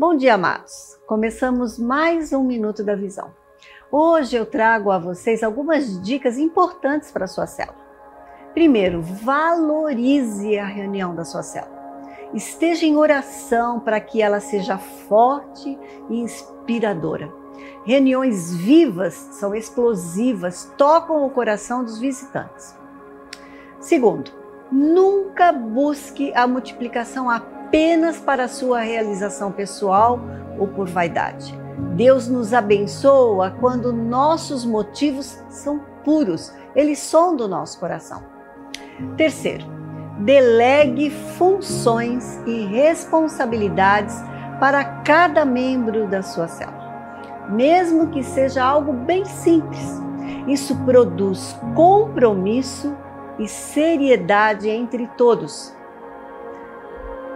Bom dia, amados. Começamos mais um Minuto da Visão. Hoje eu trago a vocês algumas dicas importantes para a sua célula. Primeiro, valorize a reunião da sua célula. Esteja em oração para que ela seja forte e inspiradora. Reuniões vivas são explosivas, tocam o coração dos visitantes. Segundo, nunca busque a multiplicação apenas apenas para a sua realização pessoal ou por vaidade. Deus nos abençoa quando nossos motivos são puros, eles são do nosso coração. Terceiro, delegue funções e responsabilidades para cada membro da sua célula, mesmo que seja algo bem simples. Isso produz compromisso e seriedade entre todos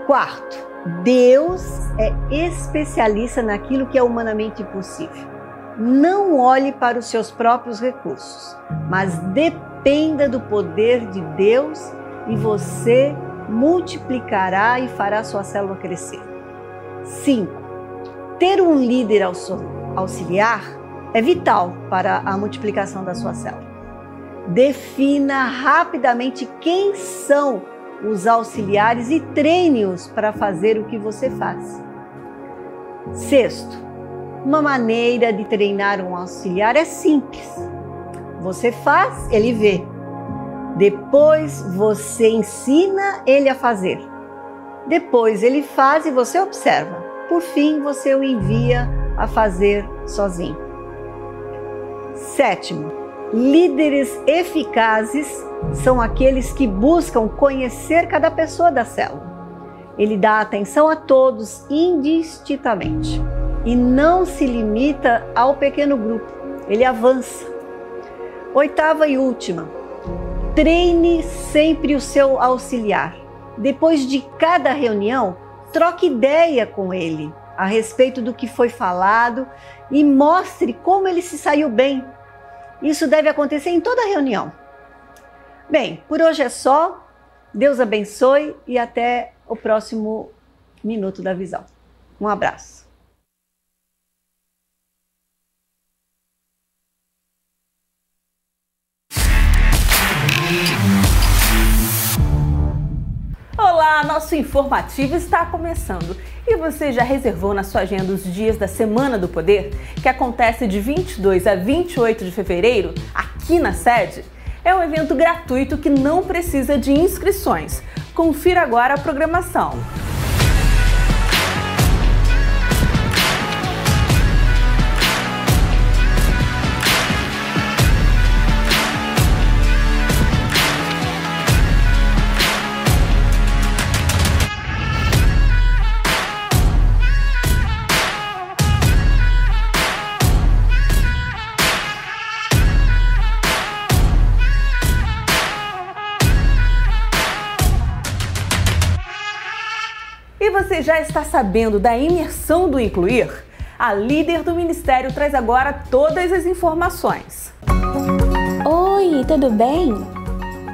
Quarto, Deus é especialista naquilo que é humanamente impossível. Não olhe para os seus próprios recursos, mas dependa do poder de Deus e você multiplicará e fará sua célula crescer. 5. Ter um líder auxiliar é vital para a multiplicação da sua célula. Defina rapidamente quem são os auxiliares e treine-os para fazer o que você faz. Sexto, uma maneira de treinar um auxiliar é simples. Você faz, ele vê. Depois você ensina ele a fazer. Depois ele faz e você observa. Por fim, você o envia a fazer sozinho. Sétimo, líderes eficazes são aqueles que buscam conhecer cada pessoa da célula. Ele dá atenção a todos indistintamente e não se limita ao pequeno grupo, ele avança. Oitava e última, treine sempre o seu auxiliar. Depois de cada reunião, troque ideia com ele a respeito do que foi falado e mostre como ele se saiu bem. Isso deve acontecer em toda reunião. Bem, por hoje é só. Deus abençoe e até o próximo Minuto da Visão. Um abraço. Olá, nosso informativo está começando. E você já reservou na sua agenda os dias da Semana do Poder, que acontece de 22 a 28 de fevereiro, aqui na sede? É um evento gratuito que não precisa de inscrições. Confira agora a programação. Já está sabendo da imersão do Incluir? A líder do Ministério traz agora todas as informações. Oi, tudo bem?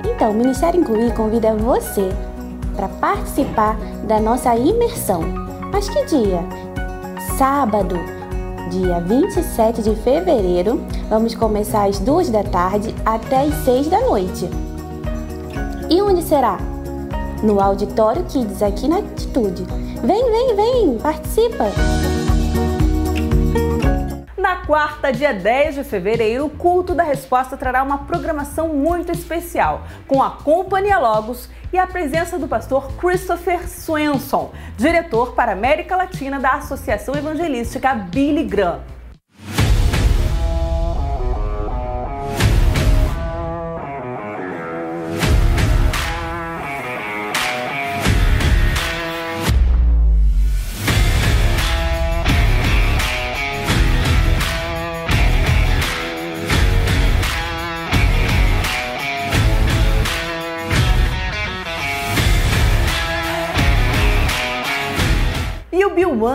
Então, o Ministério Incluir convida você para participar da nossa imersão. Mas que dia? Sábado, dia 27 de fevereiro. Vamos começar às duas da tarde até às seis da noite. E onde será? No Auditório Kids aqui na Atitude. Vem, vem, vem, participa! Na quarta, dia 10 de fevereiro, o Culto da Resposta trará uma programação muito especial, com a Companhia Logos e a presença do pastor Christopher Swenson, diretor para América Latina da Associação Evangelística Billy Graham.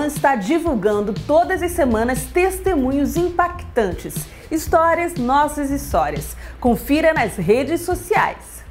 Está divulgando todas as semanas testemunhos impactantes, histórias, nossas histórias. Confira nas redes sociais.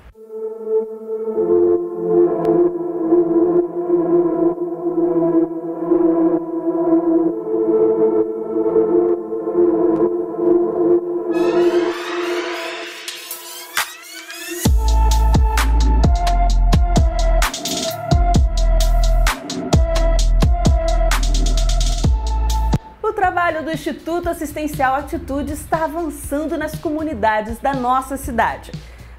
Assistencial Atitude está avançando nas comunidades da nossa cidade.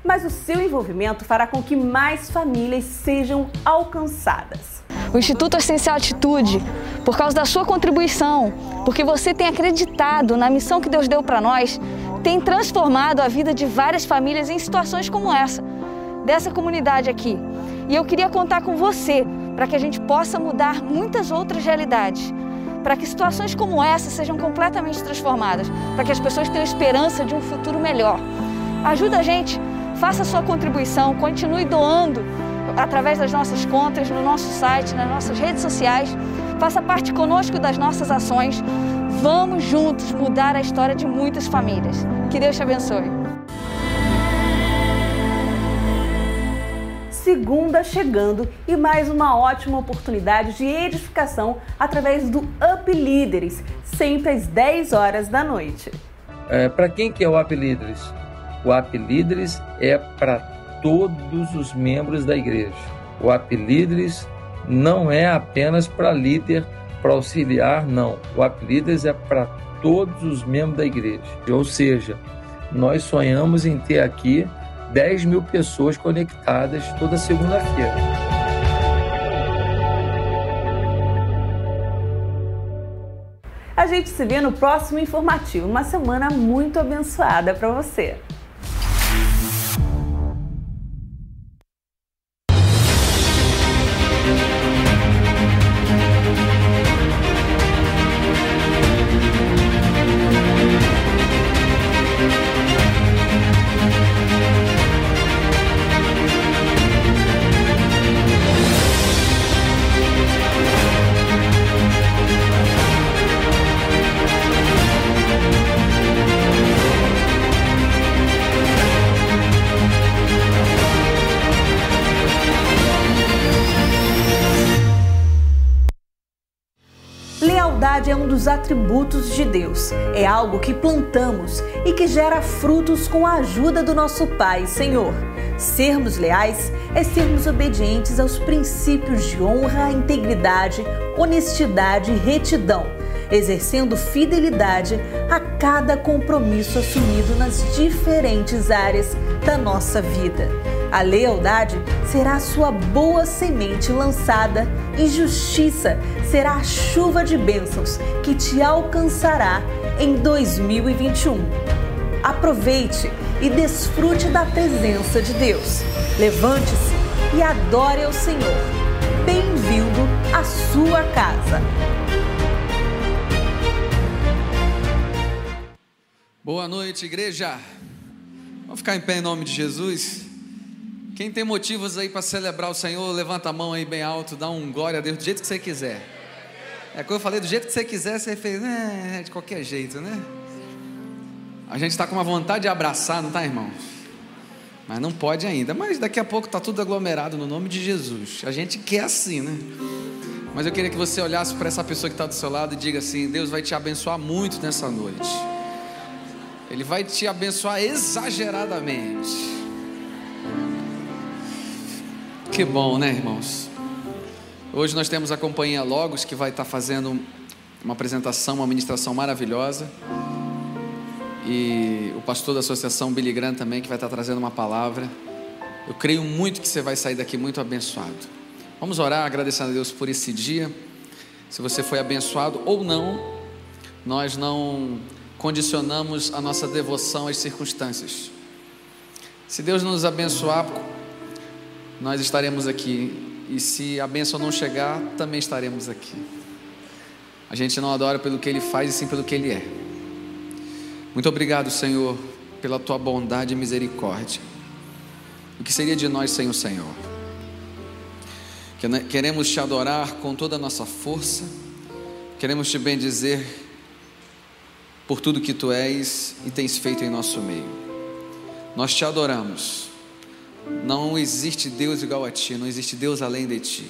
Mas o seu envolvimento fará com que mais famílias sejam alcançadas. O Instituto Assistencial Atitude, por causa da sua contribuição, porque você tem acreditado na missão que Deus deu para nós, tem transformado a vida de várias famílias em situações como essa, dessa comunidade aqui. E eu queria contar com você para que a gente possa mudar muitas outras realidades para que situações como essa sejam completamente transformadas, para que as pessoas tenham esperança de um futuro melhor. Ajuda a gente, faça a sua contribuição, continue doando através das nossas contas, no nosso site, nas nossas redes sociais. Faça parte conosco das nossas ações. Vamos juntos mudar a história de muitas famílias. Que Deus te abençoe. Segunda chegando e mais uma ótima oportunidade de edificação através do Up Líderes, sempre às 10 horas da noite. É, para quem que é o Up Líderes? O Up Líderes é para todos os membros da igreja. O Up Líderes não é apenas para líder, para auxiliar, não. O Up Líderes é para todos os membros da igreja. Ou seja, nós sonhamos em ter aqui 10 mil pessoas conectadas toda segunda-feira. A gente se vê no próximo informativo. Uma semana muito abençoada para você. Dos atributos de Deus. É algo que plantamos e que gera frutos com a ajuda do nosso Pai, Senhor. Sermos leais é sermos obedientes aos princípios de honra, integridade, honestidade e retidão, exercendo fidelidade a cada compromisso assumido nas diferentes áreas da nossa vida. A lealdade será a sua boa semente lançada e justiça será a chuva de bênçãos que te alcançará em 2021. Aproveite e desfrute da presença de Deus. Levante-se e adore ao Senhor. Bem-vindo à sua casa. Boa noite, igreja. Vamos ficar em pé em nome de Jesus. Quem tem motivos aí para celebrar o Senhor, levanta a mão aí bem alto, dá um glória a Deus do jeito que você quiser. É como eu falei, do jeito que você quiser, você fez, é, de qualquer jeito, né? A gente está com uma vontade de abraçar, não tá, irmãos? Mas não pode ainda. Mas daqui a pouco está tudo aglomerado no nome de Jesus. A gente quer assim, né? Mas eu queria que você olhasse para essa pessoa que está do seu lado e diga assim: Deus vai te abençoar muito nessa noite. Ele vai te abençoar exageradamente. Que bom, né, irmãos? Hoje nós temos a companhia Logos que vai estar fazendo uma apresentação, uma ministração maravilhosa. E o pastor da associação Billy Graham também que vai estar trazendo uma palavra. Eu creio muito que você vai sair daqui muito abençoado. Vamos orar agradecendo a Deus por esse dia. Se você foi abençoado ou não, nós não condicionamos a nossa devoção às circunstâncias. Se Deus nos abençoar nós estaremos aqui. E se a bênção não chegar, também estaremos aqui. A gente não adora pelo que Ele faz, e sim pelo que Ele é. Muito obrigado, Senhor, pela Tua bondade e misericórdia. O que seria de nós sem o Senhor? Queremos Te adorar com toda a nossa força, queremos Te bendizer por tudo que Tu és e tens feito em nosso meio. Nós Te adoramos não existe Deus igual a ti, não existe Deus além de ti.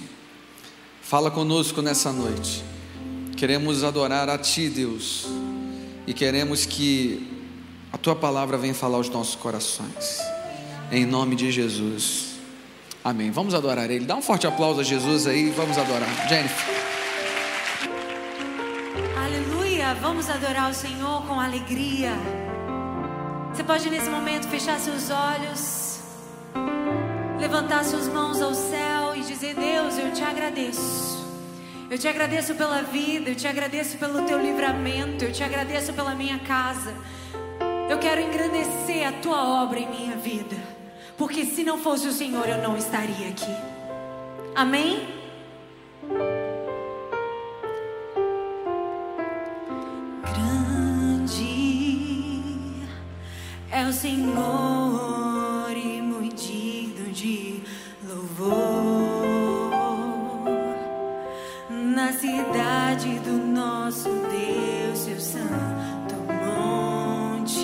Fala conosco nessa noite. Queremos adorar a ti, Deus, e queremos que a tua palavra venha falar aos nossos corações. Em nome de Jesus. Amém. Vamos adorar ele. Dá um forte aplauso a Jesus aí, vamos adorar. Jennifer. Aleluia. Vamos adorar o Senhor com alegria. Você pode nesse momento fechar seus olhos levantar suas mãos ao céu e dizer: Deus, eu te agradeço. Eu te agradeço pela vida, eu te agradeço pelo teu livramento, eu te agradeço pela minha casa. Eu quero engrandecer a tua obra em minha vida, porque se não fosse o Senhor, eu não estaria aqui. Amém? Grande é o Senhor louvor na cidade do nosso Deus, seu santo monte.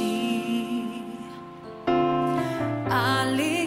Aleluia.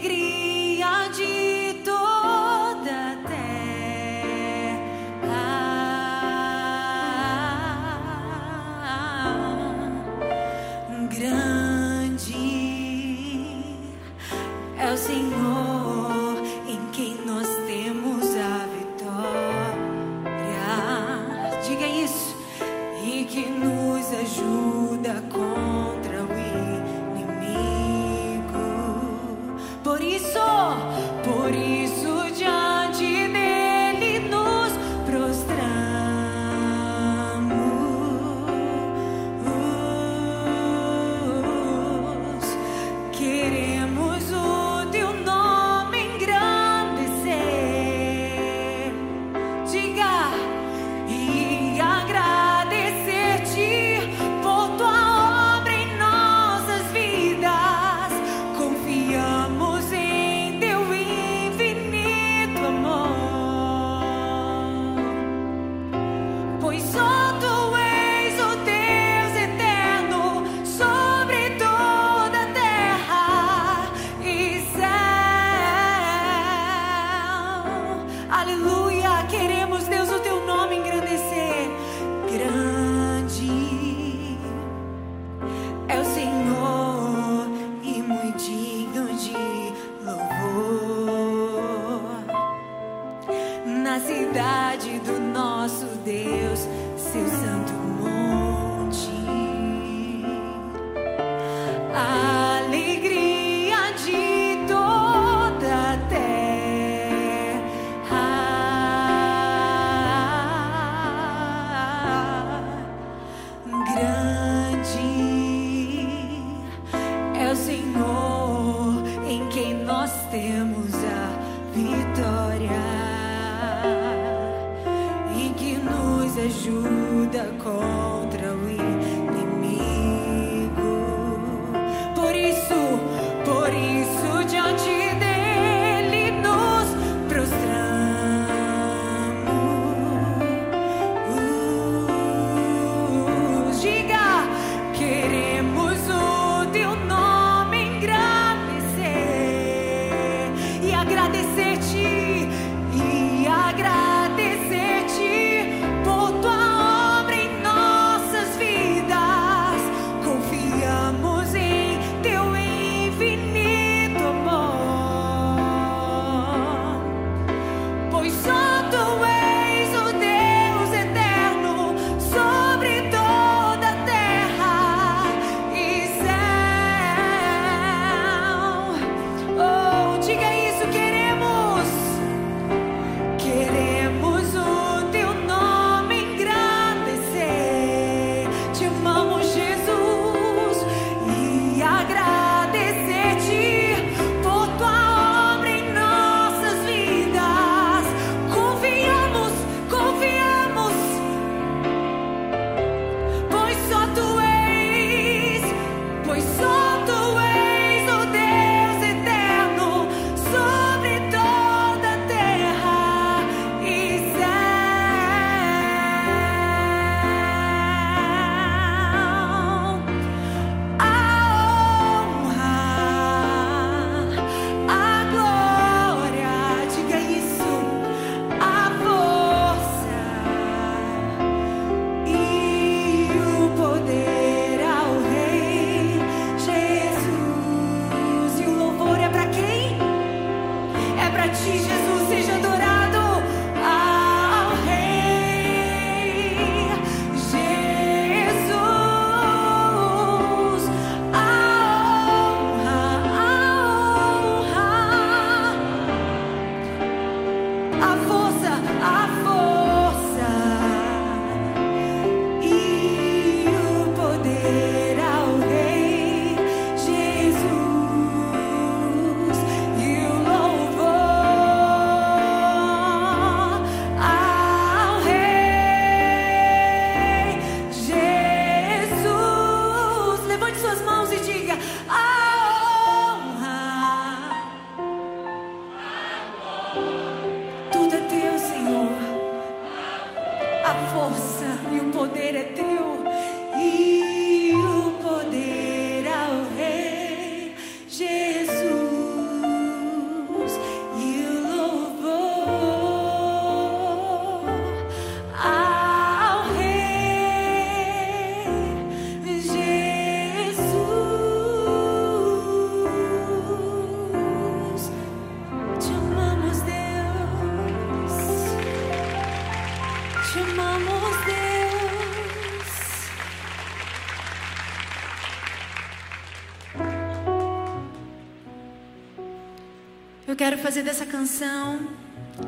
Fazer dessa canção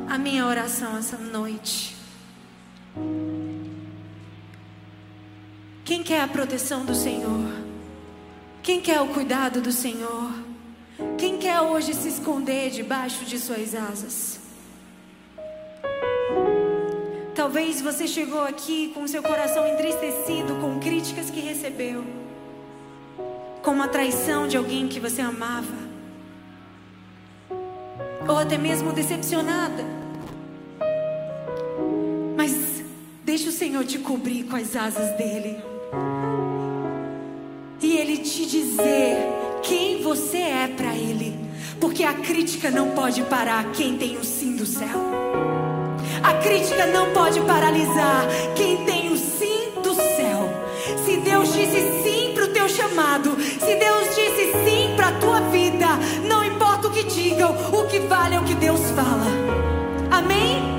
a minha oração essa noite. Quem quer a proteção do Senhor? Quem quer o cuidado do Senhor? Quem quer hoje se esconder debaixo de suas asas? Talvez você chegou aqui com seu coração entristecido com críticas que recebeu, com uma traição de alguém que você amava, ou até mesmo decepcionada. Mas deixa o Senhor te cobrir com as asas dele e ele te dizer quem você é para ele, porque a crítica não pode parar quem tem o sim do céu. A crítica não pode paralisar quem tem o sim do céu. Se Deus disse sim para o teu chamado, se Deus disse o que vale é o que Deus fala. Amém?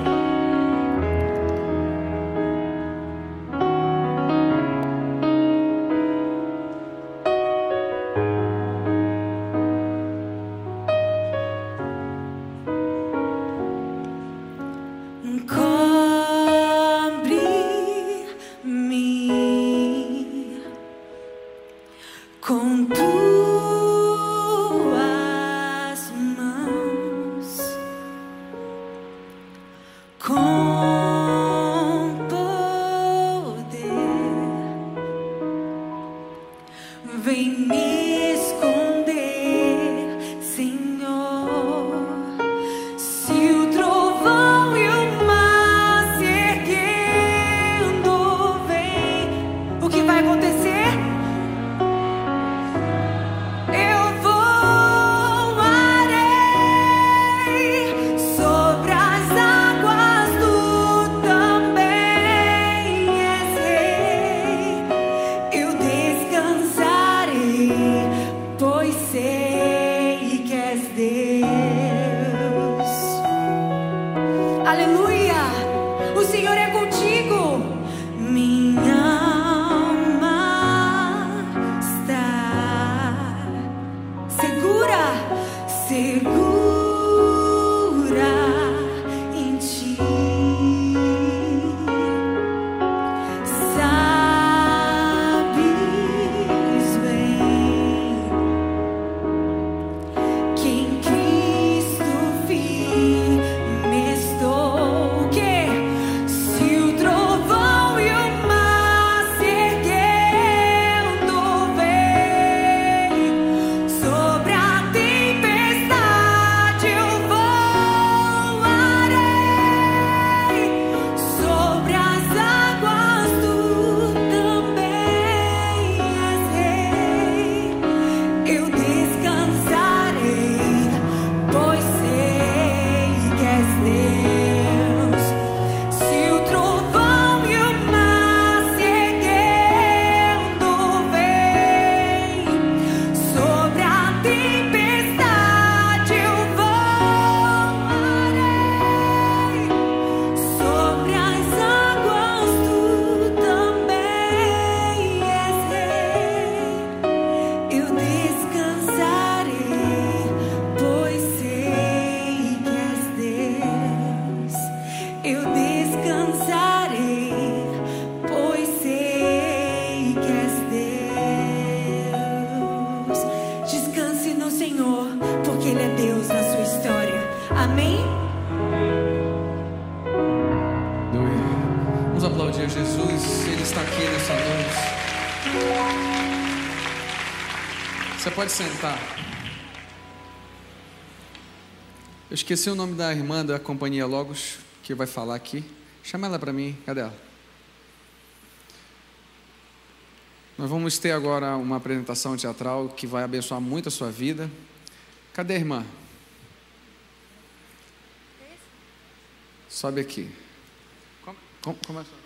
Sentar. Eu esqueci o nome da irmã da companhia Logos, que vai falar aqui. Chama ela para mim, cadê ela? Nós vamos ter agora uma apresentação teatral que vai abençoar muito a sua vida. Cadê a irmã? Sobe aqui. Como, como, como é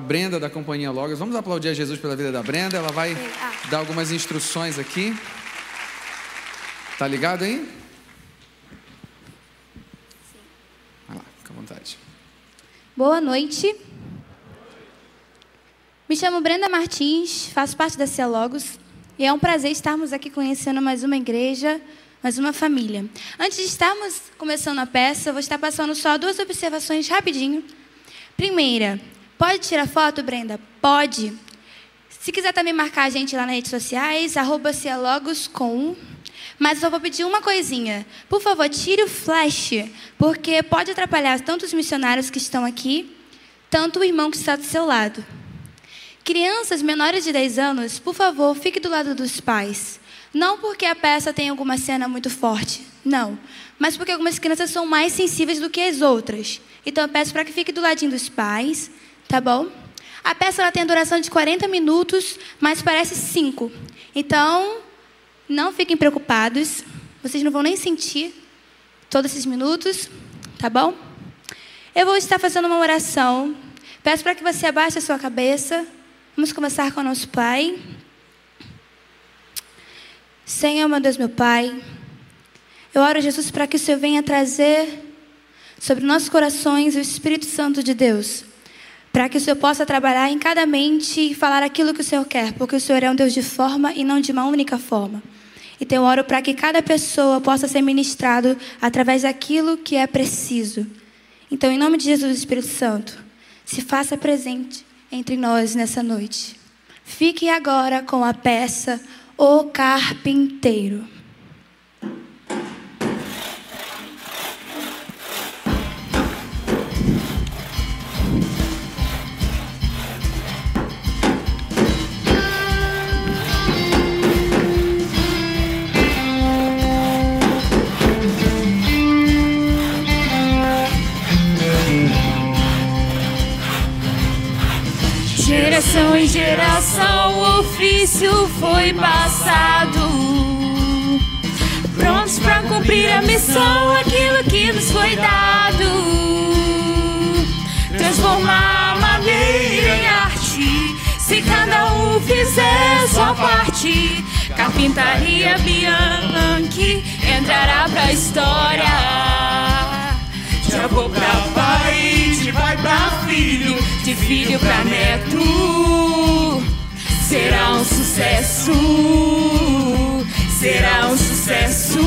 Brenda da Companhia Logos. Vamos aplaudir a Jesus pela vida da Brenda. Ela vai dar algumas instruções aqui. Tá ligado aí? Vai lá, fica à vontade. Boa noite. Me chamo Brenda Martins, faço parte da Cia Logos e é um prazer estarmos aqui conhecendo mais uma igreja, mais uma família. Antes de estarmos começando a peça, eu vou estar passando só duas observações rapidinho. Primeira, pode tirar foto, Brenda? Pode. Se quiser também marcar a gente lá nas redes sociais, arroba com mas eu vou pedir uma coisinha. Por favor, tire o flash, porque pode atrapalhar tanto os missionários que estão aqui, tanto o irmão que está do seu lado. Crianças menores de 10 anos, por favor, fique do lado dos pais. Não porque a peça tem alguma cena muito forte, não. Mas porque algumas crianças são mais sensíveis do que as outras. Então eu peço para que fique do ladinho dos pais, tá bom? A peça ela tem duração de 40 minutos, mas parece 5. Então, não fiquem preocupados. Vocês não vão nem sentir todos esses minutos, tá bom? Eu vou estar fazendo uma oração. Peço para que você abaixe a sua cabeça. Vamos começar com o nosso Pai. Senhor, meu Deus, meu Pai, eu oro, Jesus, para que o Senhor venha trazer sobre nossos corações o Espírito Santo de Deus, para que o Senhor possa trabalhar em cada mente e falar aquilo que o Senhor quer, porque o Senhor é um Deus de forma e não de uma única forma. Então, eu oro para que cada pessoa possa ser ministrado através daquilo que é preciso. Então, em nome de Jesus, Espírito Santo, se faça presente entre nós nessa noite. Fique agora com a peça O Carpinteiro. Geração em geração o ofício foi passado. Prontos para cumprir a missão, aquilo que nos foi dado. Transformar a madeira em arte, se cada um fizer sua parte. Carpintaria Bianchi entrará pra história. De avô pra pai, de pai pra filho, de filho pra neto. Será um sucesso, será um sucesso.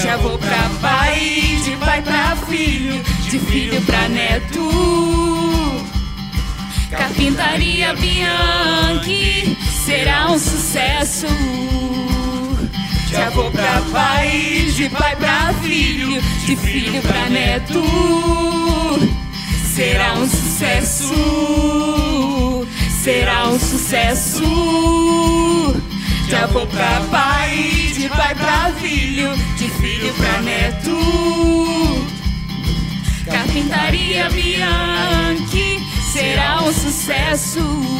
De avô pra pai, de pai pra filho, de filho pra neto. Carpintaria Bianchi será um sucesso. De avô pra pai, de pai pra filho, de filho pra neto. Será um sucesso, será um sucesso. De avô pra pai, de pai pra filho, de filho pra neto. Carpintaria Bianchi será um sucesso.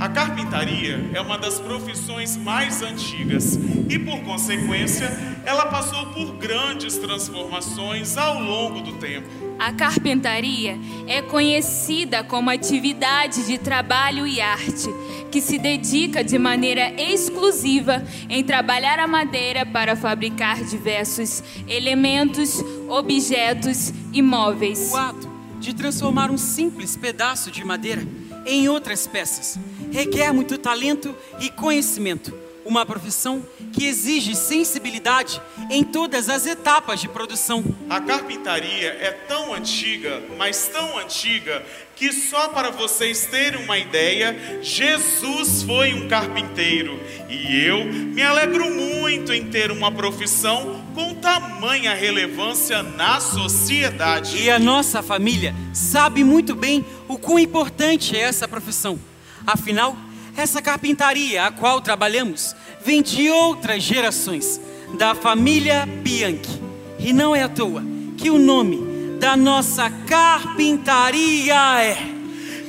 A carpintaria é uma das profissões mais antigas e, por consequência, ela passou por grandes transformações ao longo do tempo. A carpintaria é conhecida como atividade de trabalho e arte, que se dedica de maneira exclusiva em trabalhar a madeira para fabricar diversos elementos, objetos e móveis. O ato de transformar um simples pedaço de madeira em outras peças requer muito talento e conhecimento. Uma profissão que exige sensibilidade em todas as etapas de produção. A carpintaria é tão antiga, mas tão antiga, que só para vocês terem uma ideia, Jesus foi um carpinteiro. E eu me alegro muito em ter uma profissão com tamanha relevância na sociedade. E a nossa família sabe muito bem o quão importante é essa profissão. Afinal, essa carpintaria a qual trabalhamos vem de outras gerações, da família Bianchi. E não é à toa que o nome da nossa carpintaria é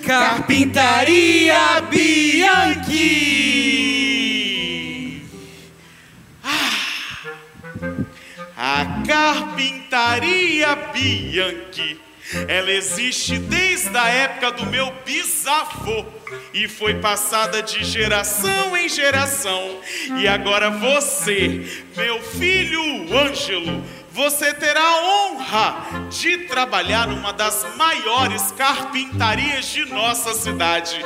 Carpintaria Bianchi. A Carpintaria Bianchi. Ela existe desde a época do meu bisavô e foi passada de geração em geração. E agora você, meu filho Ângelo, você terá a honra de trabalhar numa das maiores carpintarias de nossa cidade.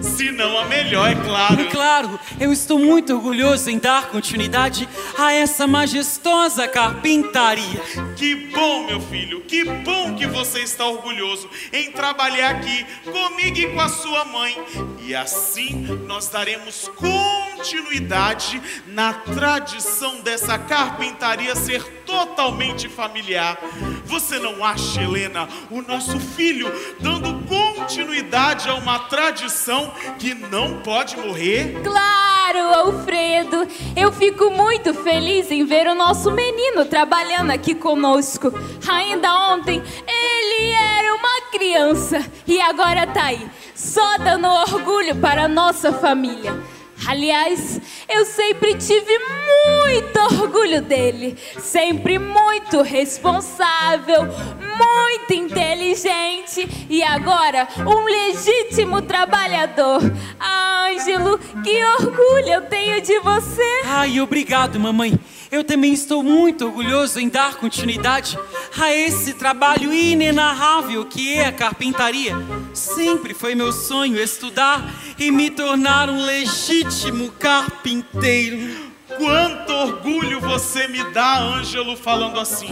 Se não a melhor, é claro. Claro, eu estou muito orgulhoso em dar continuidade a essa majestosa carpintaria. Que bom, meu filho, que bom que você está orgulhoso em trabalhar aqui comigo e com a sua mãe. E assim nós daremos continuidade na tradição dessa carpintaria ser totalmente familiar. Você não acha, Helena, o nosso filho dando continuidade a uma tradição que não pode morrer? Claro, Alfredo. Eu fico muito feliz em ver o nosso menino trabalhando aqui conosco. Ainda ontem ele era uma criança e agora tá aí, só dando orgulho para a nossa família. Aliás, eu sempre tive muito orgulho dele. Sempre muito responsável, muito inteligente e agora um legítimo trabalhador. Ângelo, que orgulho eu tenho de você. Ai, obrigado, mamãe. Eu também estou muito orgulhoso em dar continuidade a esse trabalho inenarrável que é a carpintaria. Sempre foi meu sonho estudar e me tornar um legítimo carpinteiro. Quanto orgulho você me dá, Ângelo, falando assim.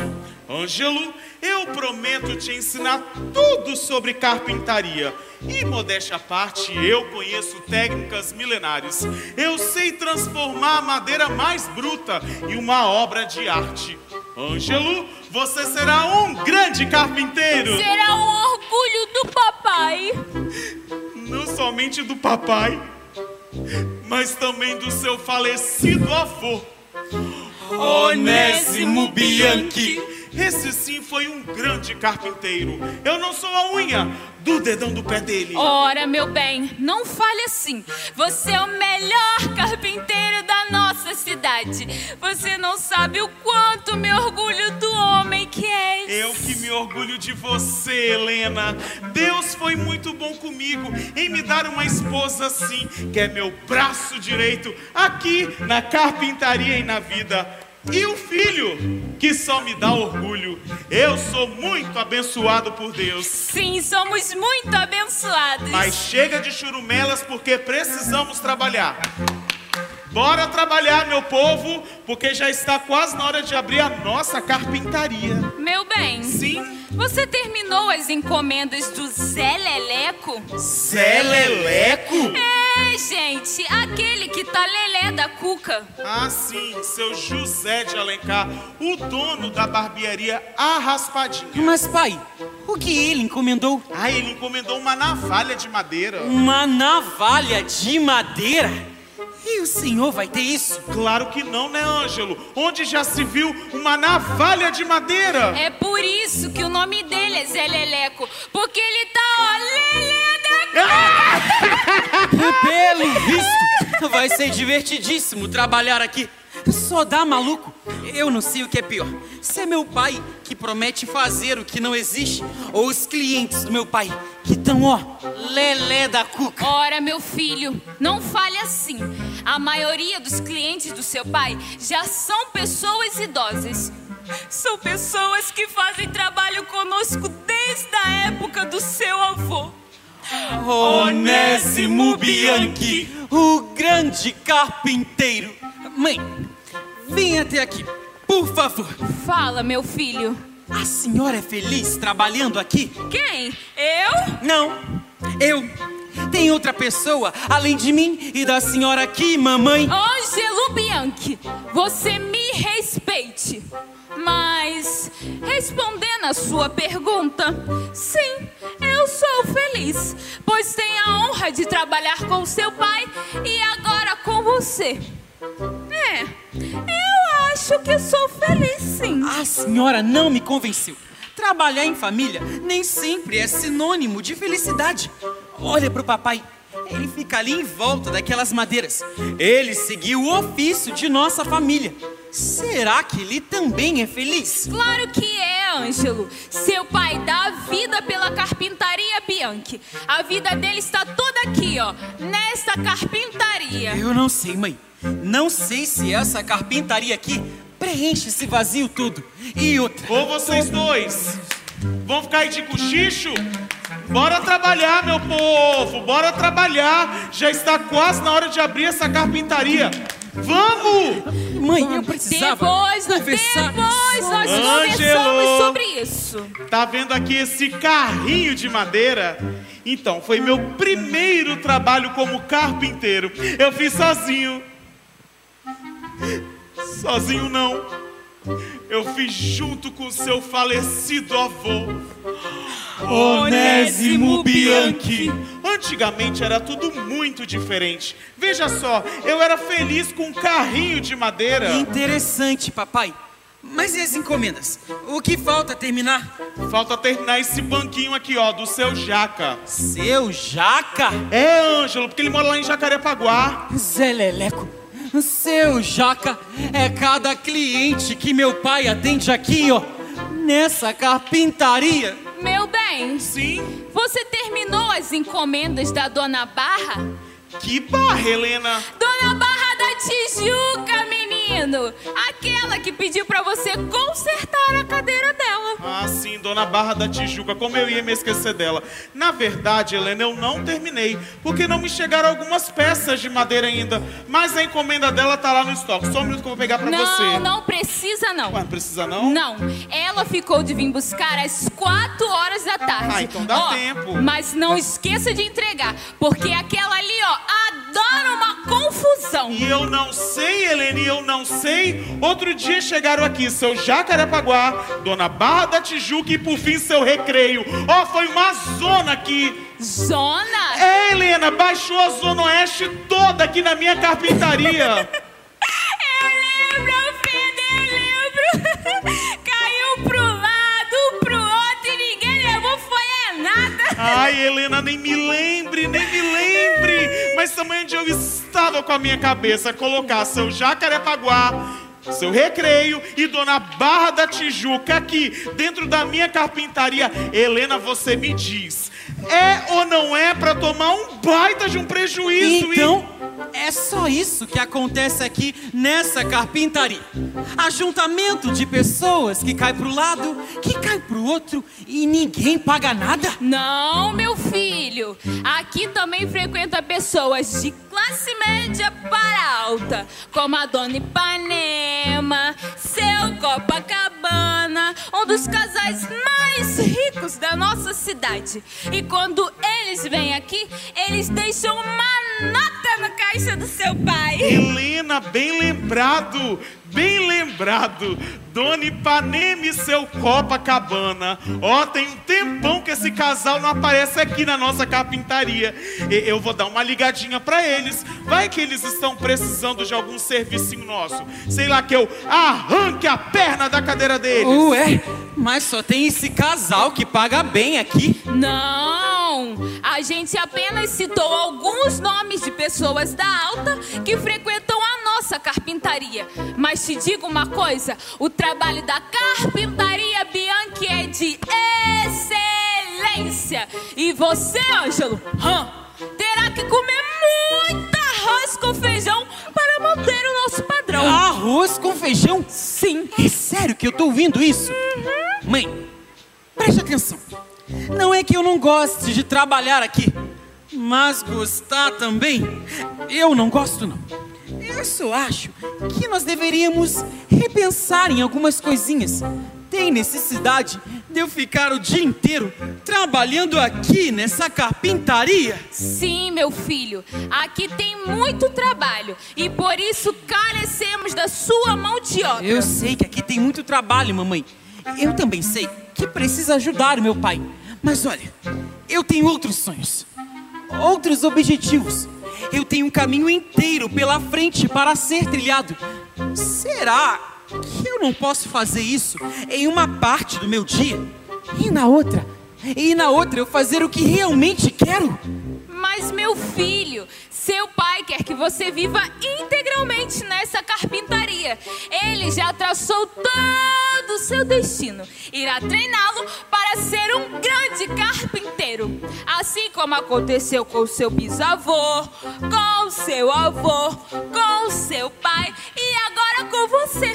Ângelo, eu prometo te ensinar tudo sobre carpintaria. E modéstia à parte, eu conheço técnicas milenares. Eu sei transformar a madeira mais bruta em uma obra de arte. Ângelo, você será um grande carpinteiro. Será um orgulho do papai. Não somente do papai, mas também do seu falecido avô. Onésimo Bianchi. Esse sim foi um grande carpinteiro. Eu não sou a unha do dedão do pé dele. Ora, meu bem, não fale assim. Você é o melhor carpinteiro da nossa cidade. Você não sabe o quanto me orgulho do homem que és. Eu que me orgulho de você, Helena. Deus foi muito bom comigo em me dar uma esposa assim, que é meu braço direito aqui na carpintaria e na vida. E o filho, que só me dá orgulho. Eu sou muito abençoado por Deus. Sim, somos muito abençoados. Mas chega de churumelas porque precisamos trabalhar. Bora trabalhar, meu povo, porque já está quase na hora de abrir a nossa carpintaria. Meu bem. Sim. Você terminou as encomendas do Zé Leleco? Zé Leleco? É, gente, aquele que tá lelé da cuca. Ah, sim, seu José de Alencar, o dono da barbearia A Raspadinha. Mas, pai, o que ele encomendou? Ah, ele encomendou uma navalha de madeira. Uma navalha de madeira? E o senhor vai ter isso? Claro que não, né, Ângelo? Onde já se viu uma navalha de madeira? É por isso que o nome dele é Zé Leleco. Porque ele tá, ó, lelé da ah! Pelo visto, vai ser divertidíssimo trabalhar aqui. Só dá maluco. Eu não sei o que é pior. Se é meu pai que promete fazer o que não existe, ou os clientes do meu pai que estão, ó, lelé da cuca. Ora, meu filho, não fale assim. A maioria dos clientes do seu pai já são pessoas idosas. São pessoas que fazem trabalho conosco desde a época do seu avô. Onésimo Bianchi, o grande carpinteiro. Mãe, vem até aqui, por favor. Fala, meu filho. A senhora é feliz trabalhando aqui? Quem? Eu? Não, eu. Tem outra pessoa além de mim e da senhora aqui, mamãe? Ângelo Bianchi, você me respeite. Mas, respondendo a sua pergunta, sim, eu sou feliz, pois tenho a honra de trabalhar com seu pai e agora com você. É, eu acho que sou feliz sim. A senhora não me convenceu. Trabalhar em família nem sempre é sinônimo de felicidade. Olha pro papai. Ele fica ali em volta daquelas madeiras. Ele seguiu o ofício de nossa família. Será que ele também é feliz? Claro que é, Ângelo. Seu pai dá a vida pela carpintaria Bianchi. A vida dele está toda aqui, ó, nesta carpintaria. Eu não sei, mãe. Não sei se essa carpintaria aqui preenche esse vazio tudo. E outra. Ou vocês dois vão ficar aí de cochicho? Bora trabalhar, meu povo, bora trabalhar. Já está quase na hora de abrir essa carpintaria. Vamos! Mãe, eu precisava Depois, conversar. depois nós Ângelo! conversamos sobre isso. Tá vendo aqui esse carrinho de madeira? Então, foi meu primeiro trabalho como carpinteiro. Eu fiz sozinho. Sozinho não. Eu fiz junto com seu falecido avô. Onésimo Bianchi. Antigamente era tudo muito diferente. Veja só, eu era feliz com um carrinho de madeira. Interessante, papai. Mas e as encomendas? O que falta terminar? Falta terminar esse banquinho aqui, ó, do seu Jaca. Seu Jaca? É, Ângelo, porque ele mora lá em Jacarepaguá. Zé Leleco. Seu Jaca é cada cliente que meu pai atende aqui, ó. Nessa carpintaria. Meu bem, Sim. você terminou as encomendas da Dona Barra? Que barra, Helena? Dona Barra da Tijuca, menino! Aquela que pediu pra você consertar a cadeira dela. Ah, sim, Dona Barra da Tijuca, como eu ia me esquecer dela. Na verdade, Helena, eu não terminei, porque não me chegaram algumas peças de madeira ainda. Mas a encomenda dela tá lá no estoque. Só um minuto que eu vou pegar pra não, você. não precisa não. Ué, não precisa não? Não, ela ficou de vir buscar às 4 horas da tarde. Ah, então dá Ó, tempo. Mas não esqueça de entregar, porque aquela ali, ó, adora uma confusão. E eu não sei, Helena, e eu não sei. Outro dia chegaram aqui seu Jacarepaguá, Dona Barra da Tijuca e por fim seu Recreio. Ó, foi uma zona aqui. Zona? É, Helena, baixou a Zona Oeste toda aqui na minha carpintaria. Eu lembro, Fede, eu lembro. Nada. Ai, Helena, nem me lembre, nem me lembre. Mas também onde eu estava com a minha cabeça colocar seu Jacarepaguá, seu Recreio e Dona Barra da Tijuca aqui dentro da minha carpintaria. Helena, você me diz, é ou não é pra tomar um baita de um prejuízo? Então, é só isso que acontece aqui nessa carpintaria. Ajuntamento de pessoas que cai pro lado, que cai pro outro e ninguém paga nada. Não, meu filho. Aqui também frequenta pessoas de classe média para alta, como a Dona Ipanema, seu Copacabana, um dos casais mais ricos da nossa cidade. E quando eles vêm aqui, eles deixam uma nota na caixa do seu pai. Helena, bem lembrado, bem lembrado. Dona Ipanema e seu Copacabana. Ó, tem um tempão que esse casal não aparece aqui na nossa carpintaria. E- Eu vou dar uma ligadinha pra eles. Vai que eles estão precisando de algum servicinho nosso. Sei lá que eu arranque a perna da cadeira deles. Ué, mas só tem esse casal que paga bem aqui. Não! A gente apenas citou alguns nomes de pessoas da alta que frequentam a nossa carpintaria. Mas te digo uma coisa: o trabalho da carpintaria Bianchi é de excelência. E você, Ângelo, hã, terá que comer muito arroz com feijão para manter o nosso padrão. Arroz com feijão? Sim. É sério que eu tô ouvindo isso? Mãe, preste atenção. Não é que eu não goste de trabalhar aqui, mas gostar também, eu não gosto não. Eu só acho que nós deveríamos repensar em algumas coisinhas. Tem necessidade de eu ficar o dia inteiro trabalhando aqui nessa carpintaria? Sim, meu filho, aqui tem muito trabalho e por isso carecemos da sua mão de obra. Eu sei que aqui tem muito trabalho, mamãe. Eu também sei que precisa ajudar meu pai. Mas olha, eu tenho outros sonhos, outros objetivos. Eu tenho um caminho inteiro pela frente para ser trilhado. Será que eu não posso fazer isso em uma parte do meu dia e na outra, e na outra eu fazer o que realmente quero? Mas, meu filho, seu pai quer que você viva integralmente nessa carpintaria. Ele já traçou todo o seu destino. Irá treiná-lo para ser um grande carpinteiro. Assim como aconteceu com seu bisavô, com seu avô, com seu pai e agora com você.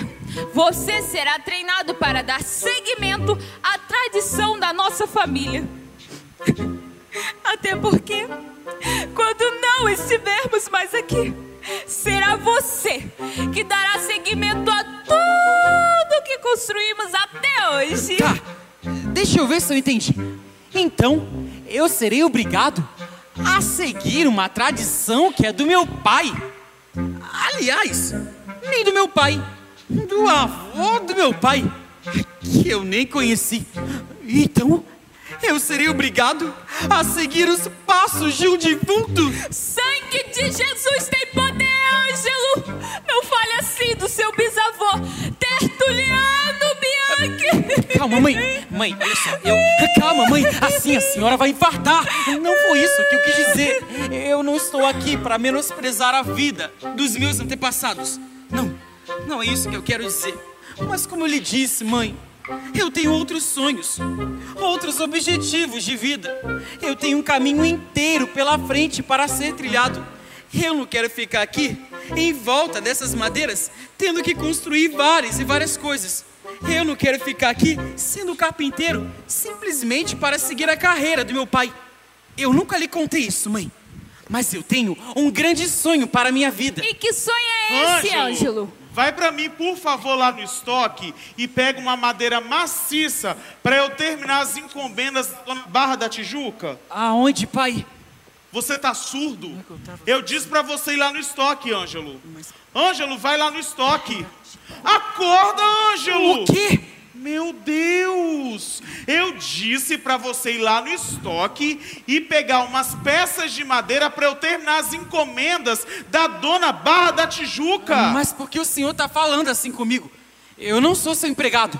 Você será treinado para dar seguimento à tradição da nossa família. Até porque, quando não estivermos mais aqui, será você que dará seguimento a tudo que construímos até hoje. Tá, deixa eu ver se eu entendi. Então, eu serei obrigado a seguir uma tradição que é do meu pai. Aliás, nem do meu pai, do avô do meu pai, que eu nem conheci. Então, eu serei obrigado a seguir os passos de um defunto. Sangue de Jesus tem poder, Ângelo! Não fale assim do seu bisavô, Tertuliano Bianchi! Calma, mãe. Mãe, olha só. Eu... Calma, mãe. Assim a senhora vai infartar. Não foi isso que eu quis dizer. Eu não estou aqui para menosprezar a vida dos meus antepassados. Não, não é isso que eu quero dizer. Mas como eu lhe disse, mãe, eu tenho outros sonhos, outros objetivos de vida. Eu tenho um caminho inteiro pela frente para ser trilhado. Eu não quero ficar aqui em volta dessas madeiras, tendo que construir várias e várias coisas. Eu não quero ficar aqui sendo carpinteiro simplesmente para seguir a carreira do meu pai. Eu nunca lhe contei isso, mãe. Mas eu tenho um grande sonho para a minha vida. E que sonho é esse, Ângelo? Vai para mim, por favor, lá no estoque e pega uma madeira maciça para eu terminar as encomendas na Barra da Tijuca. Aonde, pai? Você tá surdo? Eu disse para você ir lá no estoque, Ângelo. Ângelo, vai lá no estoque. Acorda, Ângelo! O quê? Meu Deus! Eu disse para você ir lá no estoque e pegar umas peças de madeira para eu terminar as encomendas da dona Barra da Tijuca. Mas por que o senhor está falando assim comigo? Eu não sou seu empregado.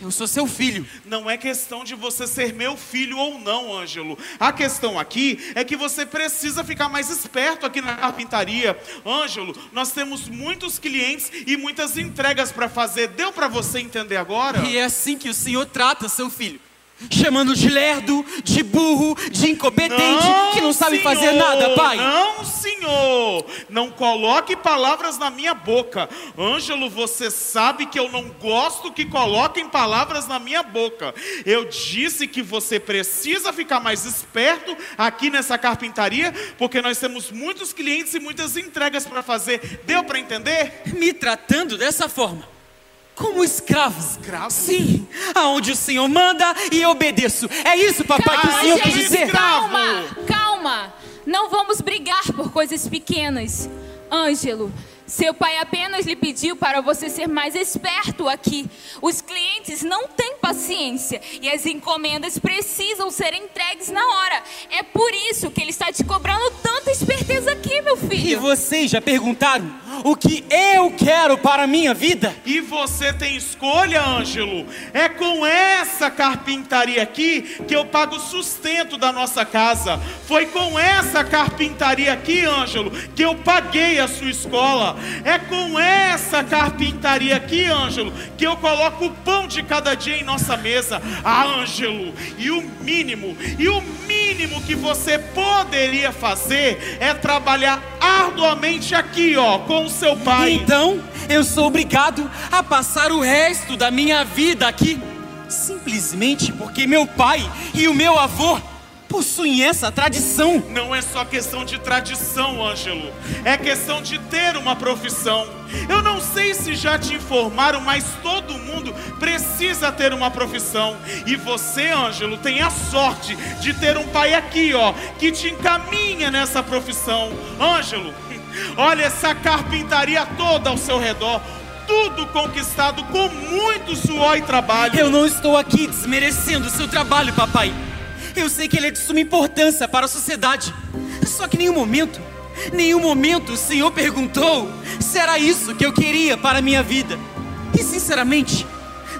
Eu sou seu filho. Não é questão de você ser meu filho ou não, Ângelo. A questão aqui é que você precisa ficar mais esperto aqui na carpintaria. Ângelo, nós temos muitos clientes e muitas entregas para fazer. Deu para você entender agora? E é assim que o senhor trata seu filho. Chamando de lerdo, de burro, de incompetente, Não, que não sabe senhor, fazer nada, pai. Não, senhor. Não coloque palavras na minha boca. Ângelo, você sabe que eu não gosto que coloquem palavras na minha boca. Eu disse que você precisa ficar mais esperto aqui nessa carpintaria, porque nós temos muitos clientes e muitas entregas para fazer. Deu para entender? Me tratando dessa forma. Como escravo. Escravo? Sim. Aonde o senhor manda e eu obedeço. É isso, papai, que o senhor quis dizer? Calma, calma. Não vamos brigar por coisas pequenas. Ângelo, seu pai apenas lhe pediu para você ser mais esperto aqui. Os clientes não têm paciência e as encomendas precisam ser entregues na hora. É por isso que ele está te cobrando tanta esperteza aqui, meu E filho. vocês já perguntaram o que eu quero para a minha vida? E você tem escolha, Ângelo. É com essa carpintaria aqui que eu pago o sustento da nossa casa. Foi com essa carpintaria aqui, Ângelo, que eu paguei a sua escola. É com essa carpintaria aqui, Ângelo, que eu coloco o pão de cada dia em nossa mesa. Ah, Ângelo, e o mínimo, e o mínimo que você poderia fazer é trabalhar arduamente aqui, ó, com o seu pai. Então, eu sou obrigado a passar o resto da minha vida aqui, simplesmente porque meu pai e o meu avô possuem essa tradição. Não é só questão de tradição, Ângelo. É questão de ter uma profissão. Eu não sei se já te informaram, mas todo mundo precisa ter uma profissão. E você, Ângelo, tem a sorte de ter um pai aqui, ó, que te encaminha nessa profissão. Ângelo, olha essa carpintaria toda ao seu redor. Tudo conquistado com muito suor e trabalho. Eu não estou aqui desmerecendo o seu trabalho, papai. Eu sei que ele é de suma importância para a sociedade. Só que em nenhum momento, nenhum momento o Senhor perguntou se era isso que eu queria para a minha vida. E sinceramente,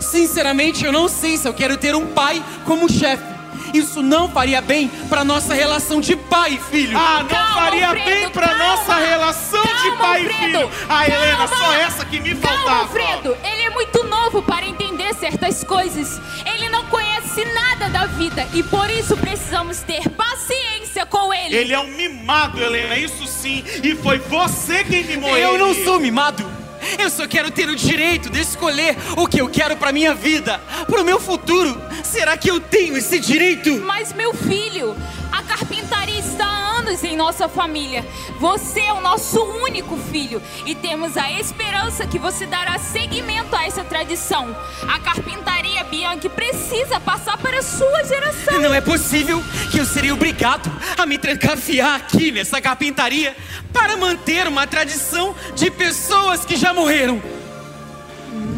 sinceramente eu não sei se eu quero ter um pai como chefe. Isso não faria bem para nossa relação de pai e filho. Ah, não Calma, faria Alfredo, bem calma. nossa relação de Calma, pai Alfredo, e filho. Ah, Helena, só essa que me Calma, faltava. Alfredo. Ele é muito novo para entender certas coisas. Ele não conhece nada da vida e por isso precisamos ter paciência com ele. Ele é um mimado, Helena, isso sim. E foi você quem mimou ele. Eu não sou mimado. Eu só quero ter o direito de escolher o que eu quero para minha vida, para o meu futuro. Será que eu tenho esse direito? Mas meu filho, a carpintaria está em nossa família. Você é o nosso único filho e temos a esperança que você dará seguimento a essa tradição. A carpintaria Bianchi precisa passar para a sua geração. Não é possível que eu seria obrigado a me trancafiar aqui nessa carpintaria para manter uma tradição de pessoas que já morreram.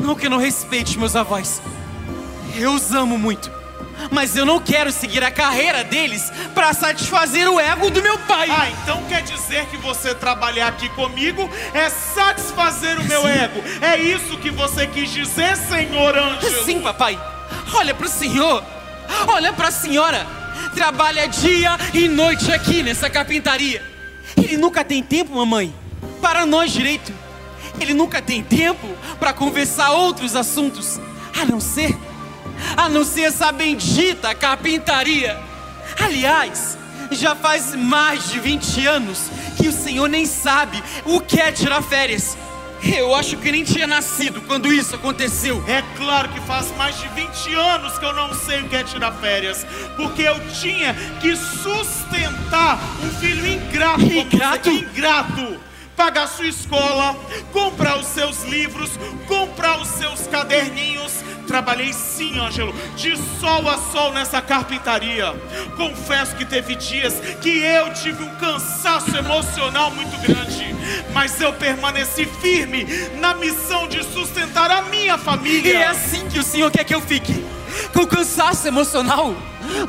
Não que eu não respeite meus avós. Eu os amo muito. Mas eu não quero seguir a carreira deles para satisfazer o ego do meu pai. Ah, então quer dizer que você trabalhar aqui comigo é satisfazer o meu ego. É isso que você quis dizer, senhor Ângelo? Sim, papai. Olha pro senhor. Olha pra senhora. Trabalha dia e noite aqui nessa carpintaria. Ele nunca tem tempo, mamãe, para nós direito. Ele nunca tem tempo para conversar outros assuntos, a não ser, a não ser essa bendita carpintaria. Aliás, já faz mais de 20 anos que o senhor nem sabe o que é tirar férias. Eu acho que nem tinha nascido quando isso aconteceu. É claro que faz mais de 20 anos que eu não sei o que é tirar férias. Porque eu tinha que sustentar um filho ingrato. Ingrato? Ingrato. Pagar sua escola, comprar os seus livros, comprar os seus caderninhos. Trabalhei sim, Ângelo, de sol a sol nessa carpintaria. Confesso que teve dias que eu tive um cansaço emocional muito grande. Mas eu permaneci firme na missão de sustentar a minha E família. é assim que o senhor quer que eu fique? Com cansaço emocional?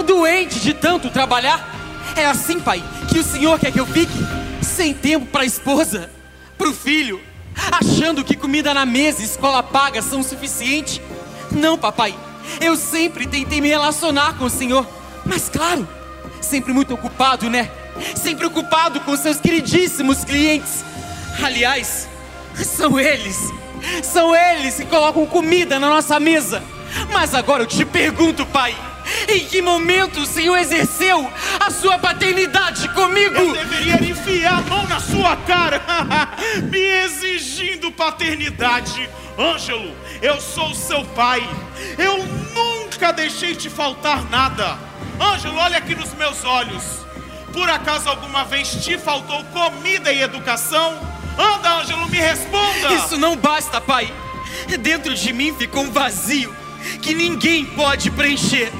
Doente de tanto trabalhar? É assim, pai, que o senhor quer que eu fique? Sem tempo para a esposa, para o filho, achando que comida na mesa e escola paga são o suficiente? Não, papai. Eu sempre tentei me relacionar com o senhor, mas claro, sempre muito ocupado, né? Sempre ocupado com seus queridíssimos clientes. Aliás, são eles, são eles que colocam comida na nossa mesa. Mas agora eu te pergunto, pai, em que momento o Senhor exerceu a sua paternidade comigo? Eu deveria enfiar a mão na sua cara, me exigindo paternidade. Ângelo, eu sou seu pai. Eu nunca deixei te faltar nada. Ângelo, olha aqui nos meus olhos. Por acaso alguma vez te faltou comida e educação? Anda, Ângelo, me responda. Isso não basta, pai. Dentro de mim ficou um vazio que ninguém pode preencher,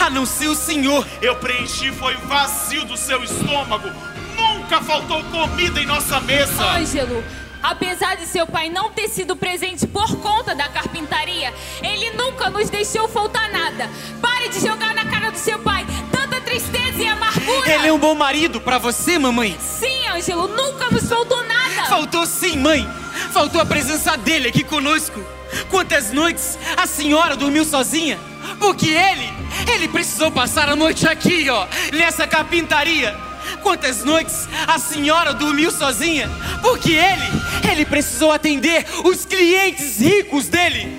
a não ser o Senhor. Eu preenchi foi o vazio do seu estômago. Nunca faltou comida em nossa mesa. Ângelo, apesar de seu pai não ter sido presente por conta da carpintaria, ele nunca nos deixou faltar nada. Pare de jogar na cara do seu pai tanta tristeza e amargura. Ele é um bom marido para você, mamãe. Sim, Ângelo, nunca nos faltou nada. Faltou sim, mãe. Faltou a presença dele aqui conosco. Quantas noites a senhora dormiu sozinha? Porque ele, ele precisou passar a noite aqui, ó, nessa carpintaria. Quantas noites a senhora dormiu sozinha? Porque ele, ele precisou atender os clientes ricos dele.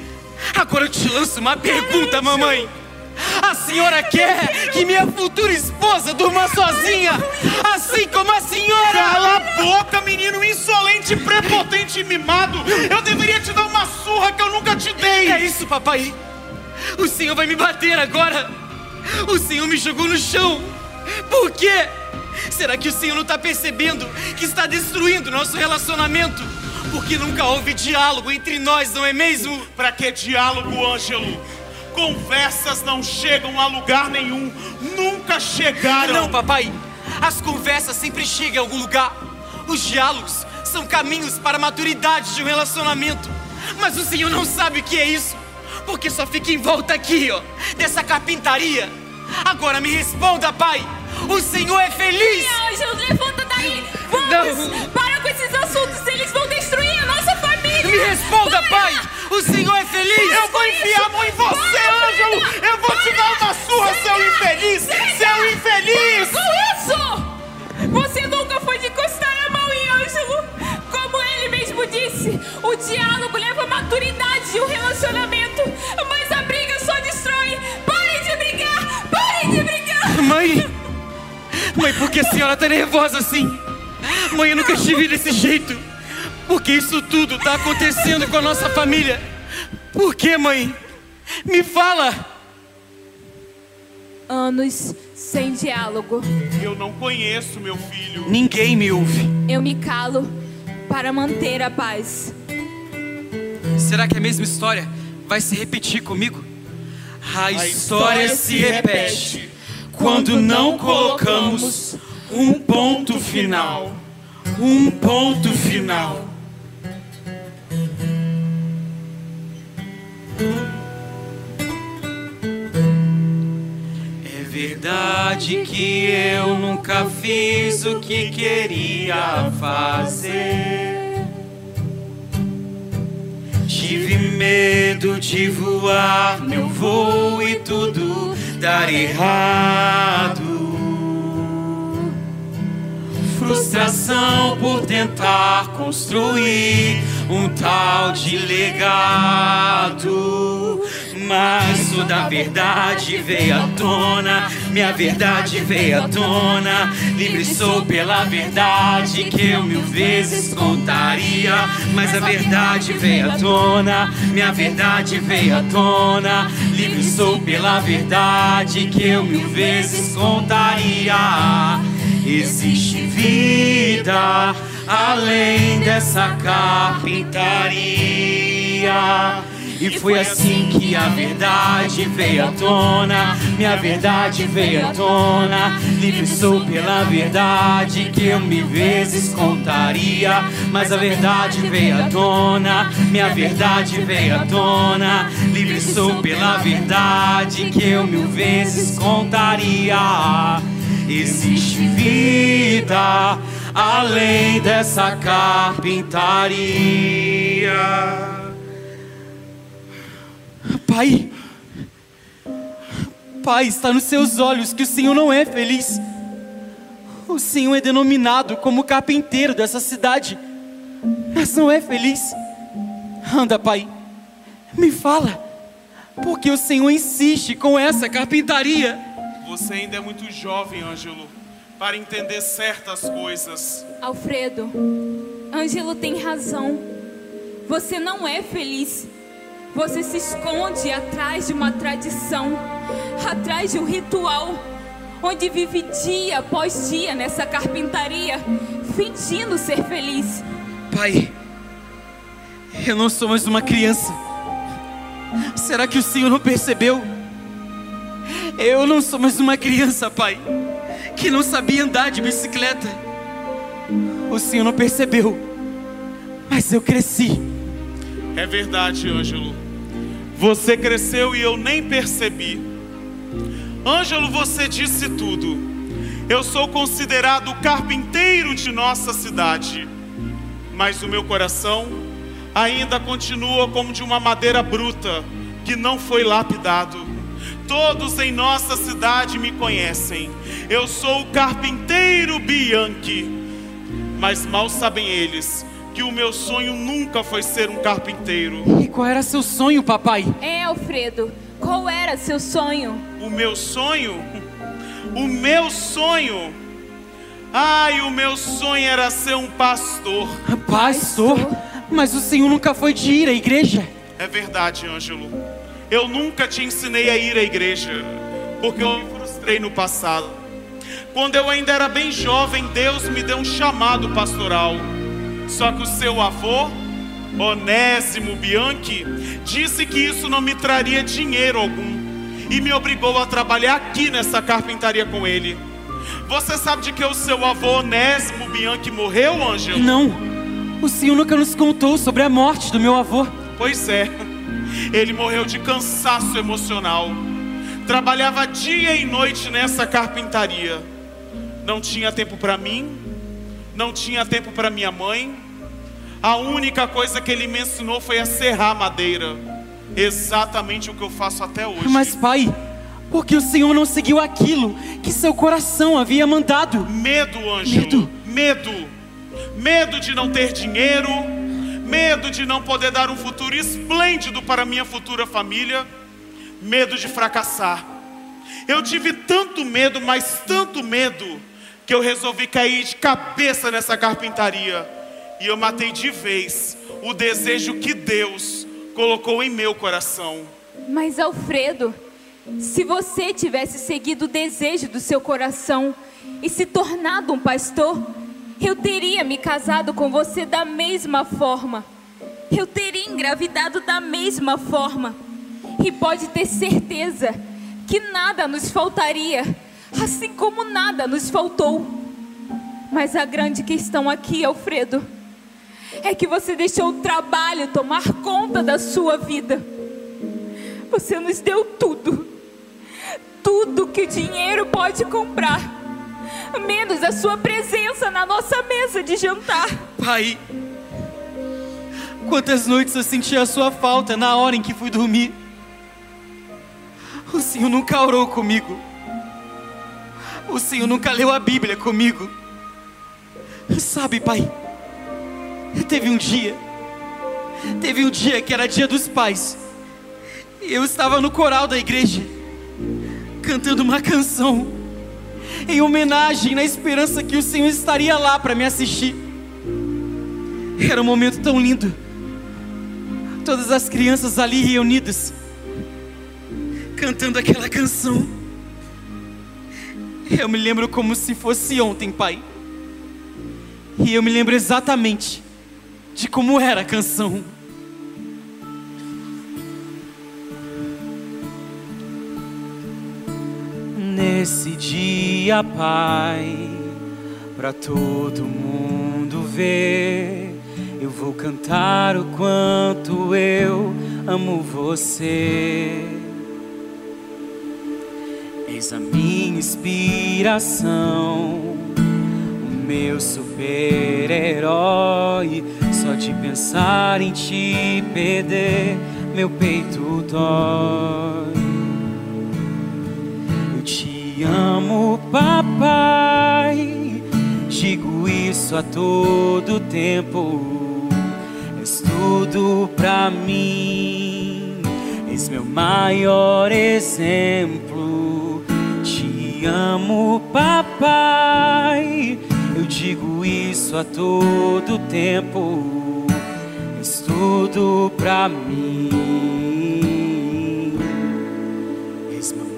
Agora eu te lanço uma pergunta, mamãe. A senhora quer que minha futura esposa durma sozinha, assim como a senhora? Cala a boca, menino insolente, prepotente e mimado. Eu deveria te dar uma surra que eu nunca te dei. É isso, papai. O senhor vai me bater agora. O senhor me jogou no chão. Por quê? Será que o senhor não está percebendo que está destruindo nosso relacionamento? Porque nunca houve diálogo entre nós, não é mesmo? Pra que diálogo, Ângelo? Conversas não chegam a lugar nenhum. Nunca chegaram. Não, papai. As conversas sempre chegam a algum lugar. Os diálogos são caminhos para a maturidade de um relacionamento. Mas o senhor não sabe o que é isso. Porque só fica em volta aqui, ó, dessa carpintaria. Agora me responda, pai. O senhor é feliz? Ângelo, levanta daí. Vamos. Não. Para com esses assuntos, eles vão destruir a nossa família. Me responda, Para. pai! O Senhor é feliz! Eu vou enfiar a mão em você, Ângelo! Eu vou te dar uma surra, seu infeliz! Seu infeliz! Com isso! Você mesmo disse, o diálogo leva a maturidade de um relacionamento, mas a briga só destrói! Parem de brigar! Parem de brigar! Mãe! Mãe, por que a senhora tá nervosa assim? Mãe, eu nunca estive desse jeito. Por que isso tudo tá acontecendo com a nossa família? Por que, mãe? Me fala! Anos sem diálogo. Eu não conheço meu filho. Ninguém me ouve. Eu me calo para manter a paz. Será que a mesma história vai se repetir comigo? A história se repete quando não colocamos um ponto final. Um ponto final. Verdade que eu nunca fiz o que queria fazer. Tive medo de voar meu voo e tudo dar errado. Frustração por tentar construir um tal de legado. Mas o da verdade veio à tona, minha verdade veio à tona. Livre sou pela verdade que eu mil vezes contaria. Mas a verdade veio à tona, minha verdade veio à tona. Livre sou pela verdade que eu mil vezes contaria. Existe vida além dessa carpintaria. E foi assim que a verdade veio à tona. Minha verdade veio à tona. Livre sou pela verdade que eu mil vezes contaria. Mas a verdade veio à tona. Minha verdade veio à tona. Livre sou pela verdade que eu mil vezes contaria. Existe vida além dessa carpintaria. Pai, Pai, está nos seus olhos que o Senhor não é feliz. O Senhor é denominado como carpinteiro dessa cidade, mas não é feliz. Anda, Pai, me fala, porque o Senhor insiste com essa carpintaria. Você ainda é muito jovem, Ângelo, para entender certas coisas. Alfredo, Ângelo tem razão. Você não é feliz. Você se esconde atrás de uma tradição, atrás de um ritual, onde vive dia após dia nessa carpintaria, fingindo ser feliz. Pai, eu não sou mais uma criança. Será que o Senhor não percebeu? Eu não sou mais uma criança, Pai, que não sabia andar de bicicleta. O Senhor não percebeu, mas eu cresci. É verdade, Ângelo. Você cresceu e eu nem percebi. Ângelo, você disse tudo. Eu sou considerado o carpinteiro de nossa cidade, mas o meu coração ainda continua como de uma madeira bruta que não foi lapidado. Todos em nossa cidade me conhecem. Eu sou o carpinteiro Bianchi, mas mal sabem eles que o meu sonho nunca foi ser um carpinteiro. E qual era seu sonho, papai? É, Alfredo, qual era seu sonho? O meu sonho? O meu sonho? Ai, o meu sonho era ser um pastor. Pastor? Mas o senhor nunca foi de ir à igreja? É verdade, Ângelo. Eu nunca te ensinei a ir à igreja, porque eu me frustrei no passado. Quando eu ainda era bem jovem, Deus me deu um chamado pastoral. Só que o seu avô, Onésimo Bianchi, disse que isso não me traria dinheiro algum e me obrigou a trabalhar aqui nessa carpintaria com ele. Você sabe de que o seu avô Onésimo Bianchi morreu, Ângelo? Não. O senhor nunca nos contou sobre a morte do meu avô. Pois é. Ele morreu de cansaço emocional. Trabalhava dia e noite nessa carpintaria. Não tinha tempo para mim, não tinha tempo para minha mãe. A única coisa que ele me ensinou foi a serrar madeira. Exatamente o que eu faço até hoje. Mas, pai, porque o Senhor não seguiu aquilo que seu coração havia mandado? Medo, Ângelo. Medo. Medo. Medo de não ter dinheiro. Medo de não poder dar um futuro esplêndido para minha futura família. Medo de fracassar. Eu tive tanto medo, mas tanto medo, que eu resolvi cair de cabeça nessa carpintaria. E eu matei de vez o desejo que Deus colocou em meu coração. Mas Alfredo, se você tivesse seguido o desejo do seu coração e se tornado um pastor, eu teria me casado com você da mesma forma. Eu teria engravidado da mesma forma. E pode ter certeza que nada nos faltaria, assim como nada nos faltou. Mas a grande questão aqui, Alfredo, é que você deixou o trabalho tomar conta da sua vida. Você nos deu tudo. Tudo que o dinheiro pode comprar. Menos a sua presença na nossa mesa de jantar. Pai, quantas noites eu senti a sua falta na hora em que fui dormir. O Senhor nunca orou comigo. O Senhor nunca leu a Bíblia comigo. Sabe, Pai? Teve um dia, teve um dia que era dia dos pais, e eu estava no coral da igreja, cantando uma canção, em homenagem, na esperança que o Senhor estaria lá para me assistir. Era um momento tão lindo, todas as crianças ali reunidas, cantando aquela canção. Eu me lembro como se fosse ontem, Pai. E eu me lembro exatamente de como era a canção. Nesse dia, Pai, para todo mundo ver, eu vou cantar o quanto eu amo você. Eis a minha inspiração meu super-herói. Só de pensar em te perder, meu peito dói. Te amo, papai. Digo isso a todo tempo. És tudo pra mim. És meu maior exemplo. Te amo, papai eu digo isso a todo tempo. És tudo pra mim.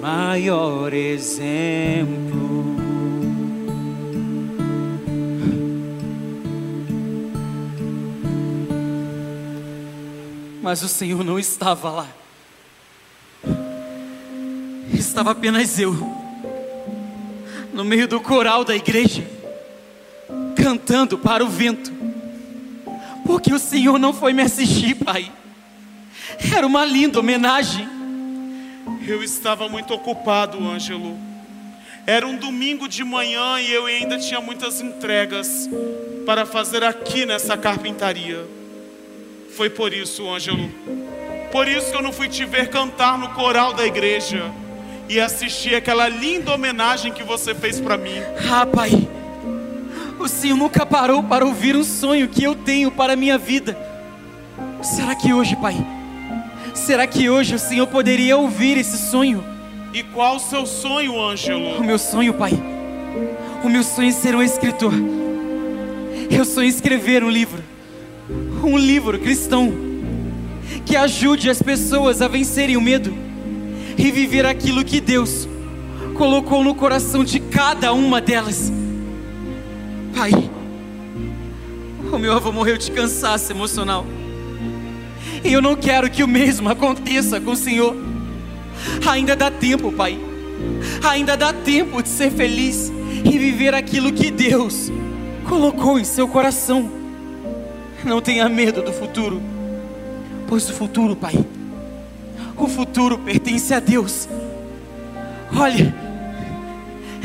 Maior exemplo. Mas o Senhor não estava lá. Estava apenas eu, no meio do coral da igreja cantando para o vento, porque o Senhor não foi me assistir, Pai. Era uma linda homenagem. Eu estava muito ocupado, Ângelo. Era um domingo de manhã e eu ainda tinha muitas entregas para fazer aqui nessa carpintaria. Foi por isso, Ângelo. Por isso que eu não fui te ver cantar no coral da igreja e assistir aquela linda homenagem que você fez para mim. Ah, Pai. O Senhor nunca parou para ouvir um sonho que eu tenho para a minha vida. Será que hoje, Pai? Será que hoje o Senhor poderia ouvir esse sonho? E qual o seu sonho, Ângelo? O meu sonho, Pai. O meu sonho é ser um escritor. Eu sonho escrever um livro. Um livro cristão. Que ajude as pessoas a vencerem o medo e viver aquilo que Deus colocou no coração de cada uma delas. Pai, o meu avô morreu de cansaço emocional. E eu não quero que o mesmo aconteça com o Senhor. Ainda dá tempo, Pai. Ainda dá tempo de ser feliz e viver aquilo que Deus colocou em seu coração. Não tenha medo do futuro, pois o futuro, Pai, o futuro pertence a Deus. Olha,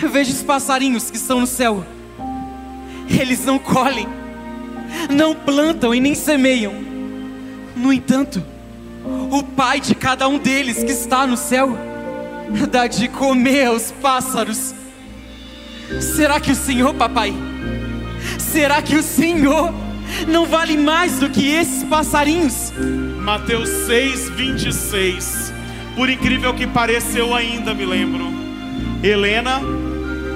eu vejo os passarinhos que estão no céu eles não colhem, não plantam e nem semeiam. No entanto, o Pai de cada um deles que está no céu dá de comer aos pássaros. Será que o Senhor, papai? Será que o Senhor não vale mais do que esses passarinhos? Mateus 6, 26. Por incrível que pareça, eu ainda me lembro. Helena,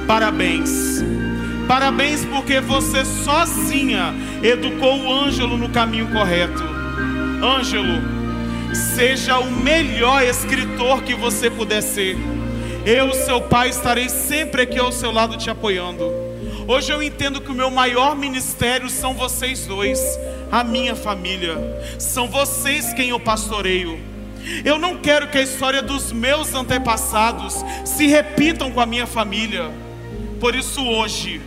parabéns. Parabéns porque você sozinha educou o Ângelo no caminho correto. Ângelo, seja o melhor escritor que você puder ser. Eu, seu pai, estarei sempre aqui ao seu lado te apoiando. Hoje eu entendo que o meu maior ministério são vocês dois, a minha família. São vocês quem eu pastoreio. Eu não quero que a história dos meus antepassados se repitam com a minha família. Por isso hoje,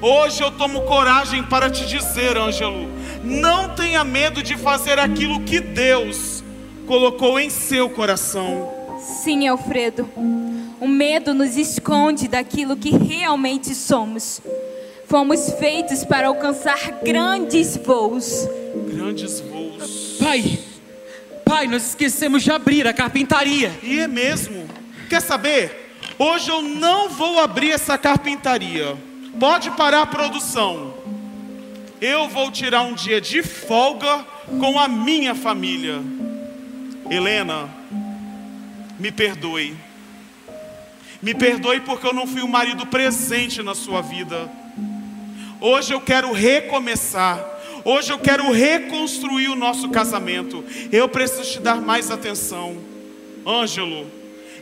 hoje eu tomo coragem para te dizer, Ângelo, não tenha medo de fazer aquilo que Deus colocou em seu coração. Sim, Alfredo. O medo nos esconde daquilo que realmente somos. Fomos feitos para alcançar grandes voos. Grandes voos. Pai, pai, nós esquecemos de abrir a carpintaria. E é mesmo. Quer saber? Hoje eu não vou abrir essa carpintaria. Pode parar a produção. Eu vou tirar um dia de folga com a minha família. Helena, me perdoe. Me perdoe porque eu não fui um marido presente na sua vida. Hoje eu quero recomeçar. Hoje eu quero reconstruir o nosso casamento. Eu preciso te dar mais atenção. Ângelo,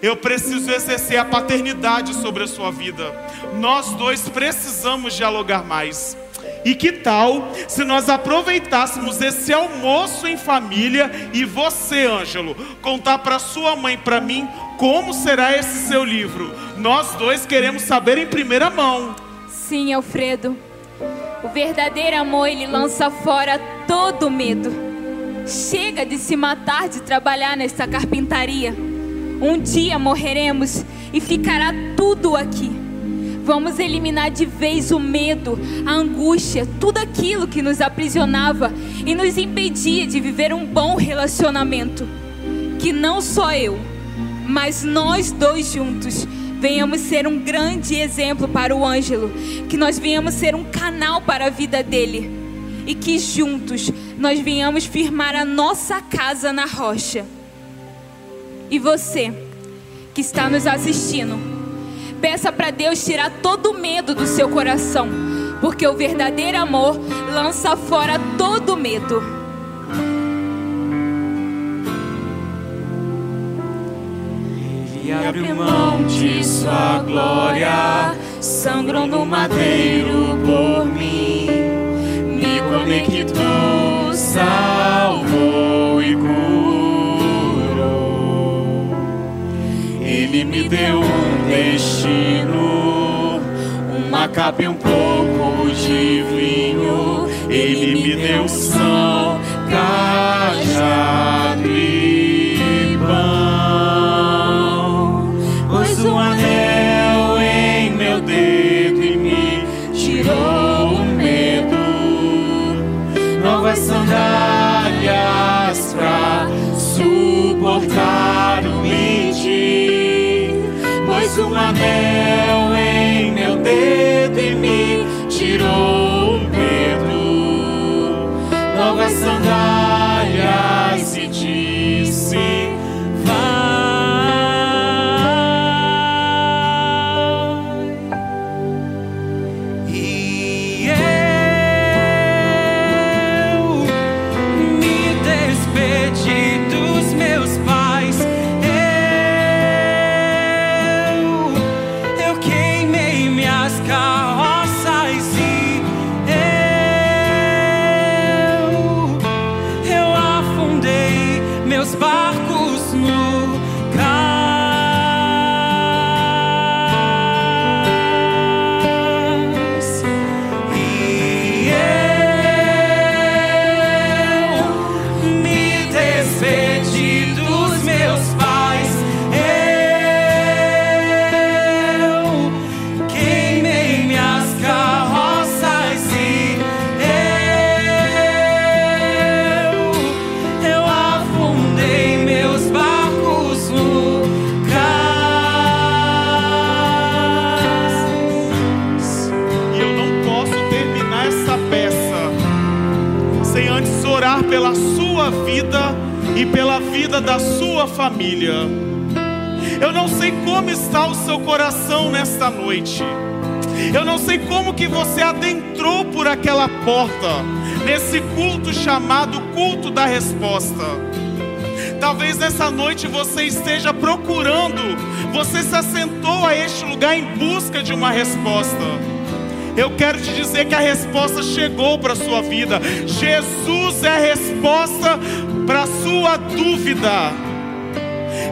eu preciso exercer a paternidade sobre a sua vida. Nós dois precisamos dialogar mais. E que tal se nós aproveitássemos esse almoço em família e você, Ângelo, contar para sua mãe, para mim, como será esse seu livro? Nós dois queremos saber em primeira mão. Sim, Alfredo. O verdadeiro amor, ele lança fora todo medo. Chega de se matar de trabalhar nessa carpintaria. Um dia morreremos e ficará tudo aqui. Vamos eliminar de vez o medo, a angústia, tudo aquilo que nos aprisionava e nos impedia de viver um bom relacionamento. Que não só eu, mas nós dois juntos venhamos ser um grande exemplo para o Ângelo, que nós venhamos ser um canal para a vida dele e que juntos nós venhamos firmar a nossa casa na rocha. E você que está nos assistindo, peça para Deus tirar todo o medo do seu coração, porque o verdadeiro amor lança fora todo medo. Ele abriu mão de sua glória, sangrou no madeiro por mim, me conectou, salvou e curou. Ele me deu um destino, uma capa e um pouco de vinho. Ele me deu sal, cajado e pão. Pôs um anel em meu dedo e me tirou o medo. Novas sandálias anel em meu dedo e pela vida da sua família. Eu não sei como está o seu coração nesta noite. Eu não sei como que você adentrou por aquela porta nesse culto chamado culto da resposta. Talvez nessa noite você esteja procurando, você se assentou a este lugar em busca de uma resposta. Eu quero te dizer que a resposta chegou para a sua vida. Jesus é a resposta para a sua dúvida.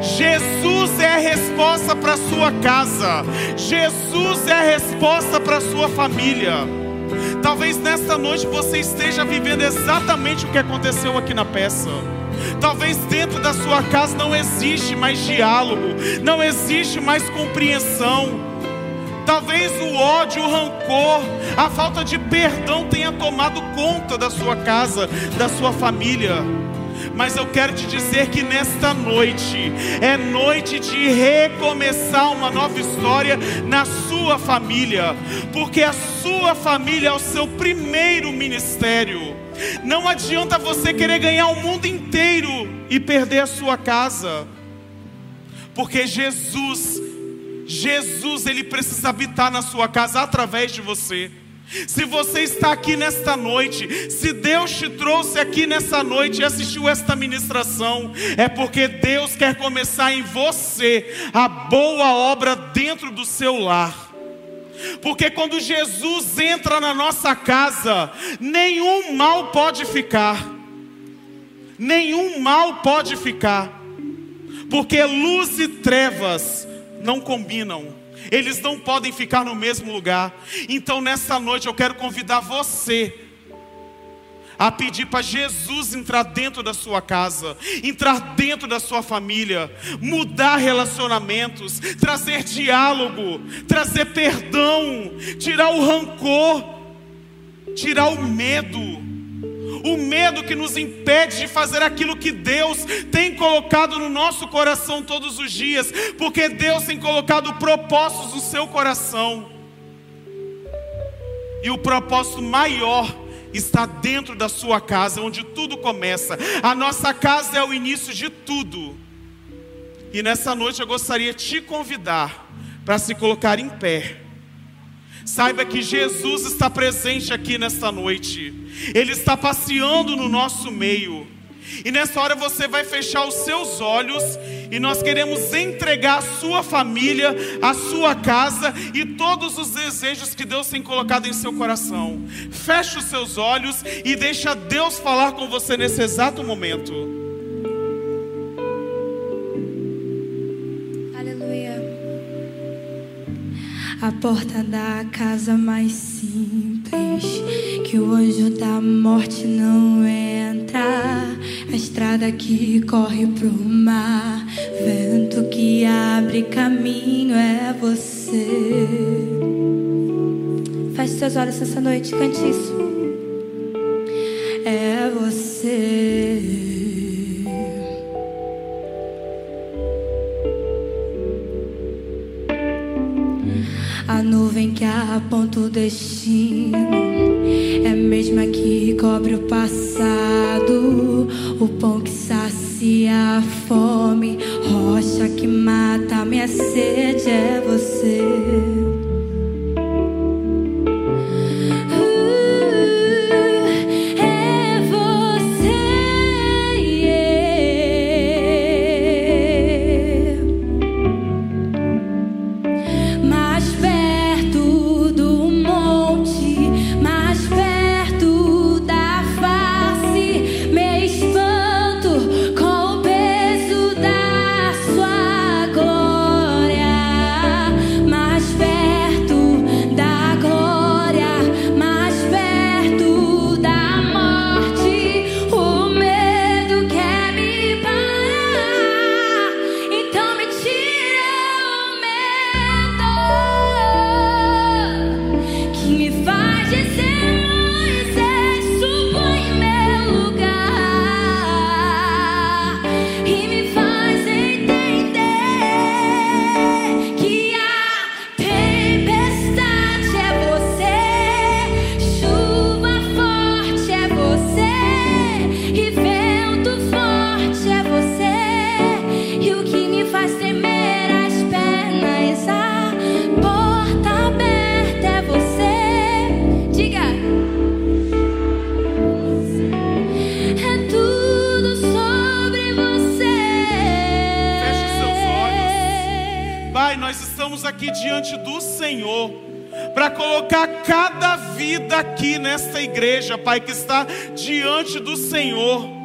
Jesus é a resposta para a sua casa. Jesus é a resposta para a sua família. Talvez nesta noite você esteja vivendo exatamente o que aconteceu aqui na peça. Talvez dentro da sua casa não existe mais diálogo, não existe mais compreensão. Talvez o ódio, o rancor, a falta de perdão tenha tomado conta da sua casa, da sua família. Mas eu quero te dizer que nesta noite é noite de recomeçar uma nova história na sua família, porque a sua família é o seu primeiro ministério. Não adianta você querer ganhar o mundo inteiro e perder a sua casa, porque Jesus Jesus, ele precisa habitar na sua casa através de você. Se você está aqui nesta noite, se Deus te trouxe aqui nessa noite e assistiu esta ministração, é porque Deus quer começar em você a boa obra dentro do seu lar. Porque quando Jesus entra na nossa casa, nenhum mal pode ficar. Nenhum mal pode ficar. Porque luz e trevas não combinam. Eles não podem ficar no mesmo lugar. Então, nessa noite, eu quero convidar você a pedir para Jesus entrar dentro da sua casa, entrar dentro da sua família, mudar relacionamentos, trazer diálogo, trazer perdão, tirar o rancor, tirar o medo o medo que nos impede de fazer aquilo que Deus tem colocado no nosso coração todos os dias, porque Deus tem colocado propósitos no seu coração. E o propósito maior está dentro da sua casa, onde tudo começa. A nossa casa é o início de tudo. E nessa noite eu gostaria de te convidar para se colocar em pé. Saiba que Jesus está presente aqui nesta noite. Ele está passeando no nosso meio. E nessa hora você vai fechar os seus olhos e nós queremos entregar a sua família, a sua casa e todos os desejos que Deus tem colocado em seu coração. Feche os seus olhos e deixa Deus falar com você nesse exato momento. A porta da casa mais simples, que o anjo da morte não entra, a estrada que corre pro mar, vento que abre caminho é você. Feche seus olhos essa noite, cante isso. É você. A nuvem que aponta o destino é a mesma que cobre o passado. O pão que sacia a fome, rocha que mata a minha sede é você. Diante do Senhor.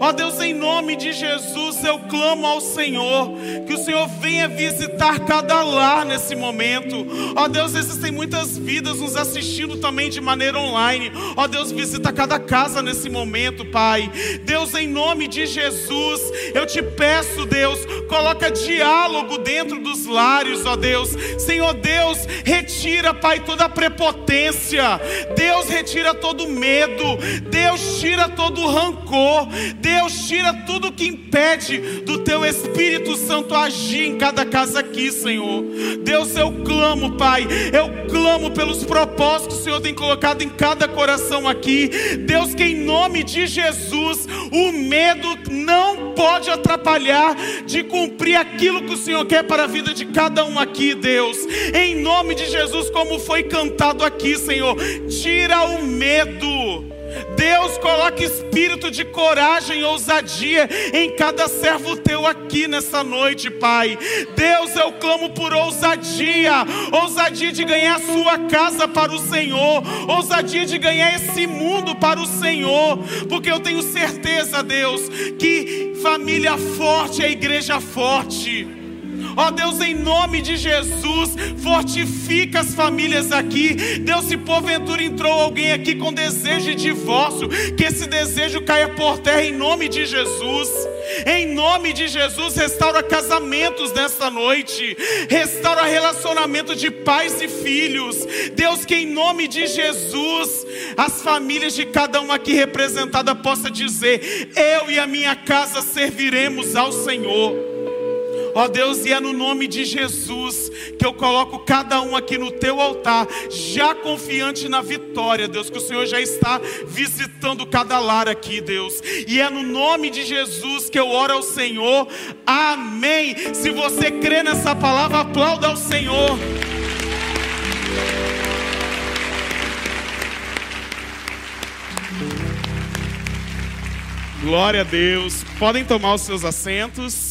Ó Deus, em nome de Jesus, eu clamo ao Senhor, que o Senhor venha visitar cada lar nesse momento. Ó Deus, existem muitas vidas nos assistindo também de maneira online. Ó Deus, visita cada casa nesse momento, Pai. Deus, em nome de Jesus, eu te peço, Deus, coloca diálogo dentro dos lares, ó Deus. Senhor Deus, retira, Pai, toda a prepotência. Deus, retira todo medo. Deus, tira todo o rancor. Deus, tira tudo que impede do teu Espírito Santo agir em cada casa aqui, Senhor. Deus, eu clamo, Pai, eu clamo pelos propósitos que o Senhor tem colocado em cada coração aqui. Deus, que em nome de Jesus, o medo não pode atrapalhar de cumprir aquilo que o Senhor quer para a vida de cada um aqui, Deus. Em nome de Jesus, como foi cantado aqui, Senhor, tira o medo. Deus coloca espírito de coragem e ousadia em cada servo teu aqui nessa noite, Pai. Deus, eu clamo por ousadia, ousadia de ganhar a sua casa para o Senhor, ousadia de ganhar esse mundo para o Senhor, porque eu tenho certeza, Deus, que família forte é igreja forte. Ó Deus, em nome de Jesus, fortifica as famílias aqui. Deus, se porventura entrou alguém aqui com desejo de divórcio, que esse desejo caia por terra em nome de Jesus. Em nome de Jesus, restaura casamentos nesta noite, restaura relacionamento de pais e filhos. Deus, que em nome de Jesus, as famílias de cada um aqui representada possa dizer: Eu e a minha casa serviremos ao Senhor. Ó Deus, e é no nome de Jesus que eu coloco cada um aqui no teu altar, já confiante na vitória, Deus, que o Senhor já está visitando cada lar aqui, Deus. E é no nome de Jesus que eu oro ao Senhor. Amém. Se você crê nessa palavra, aplauda ao Senhor. Glória a Deus. Podem tomar os seus assentos.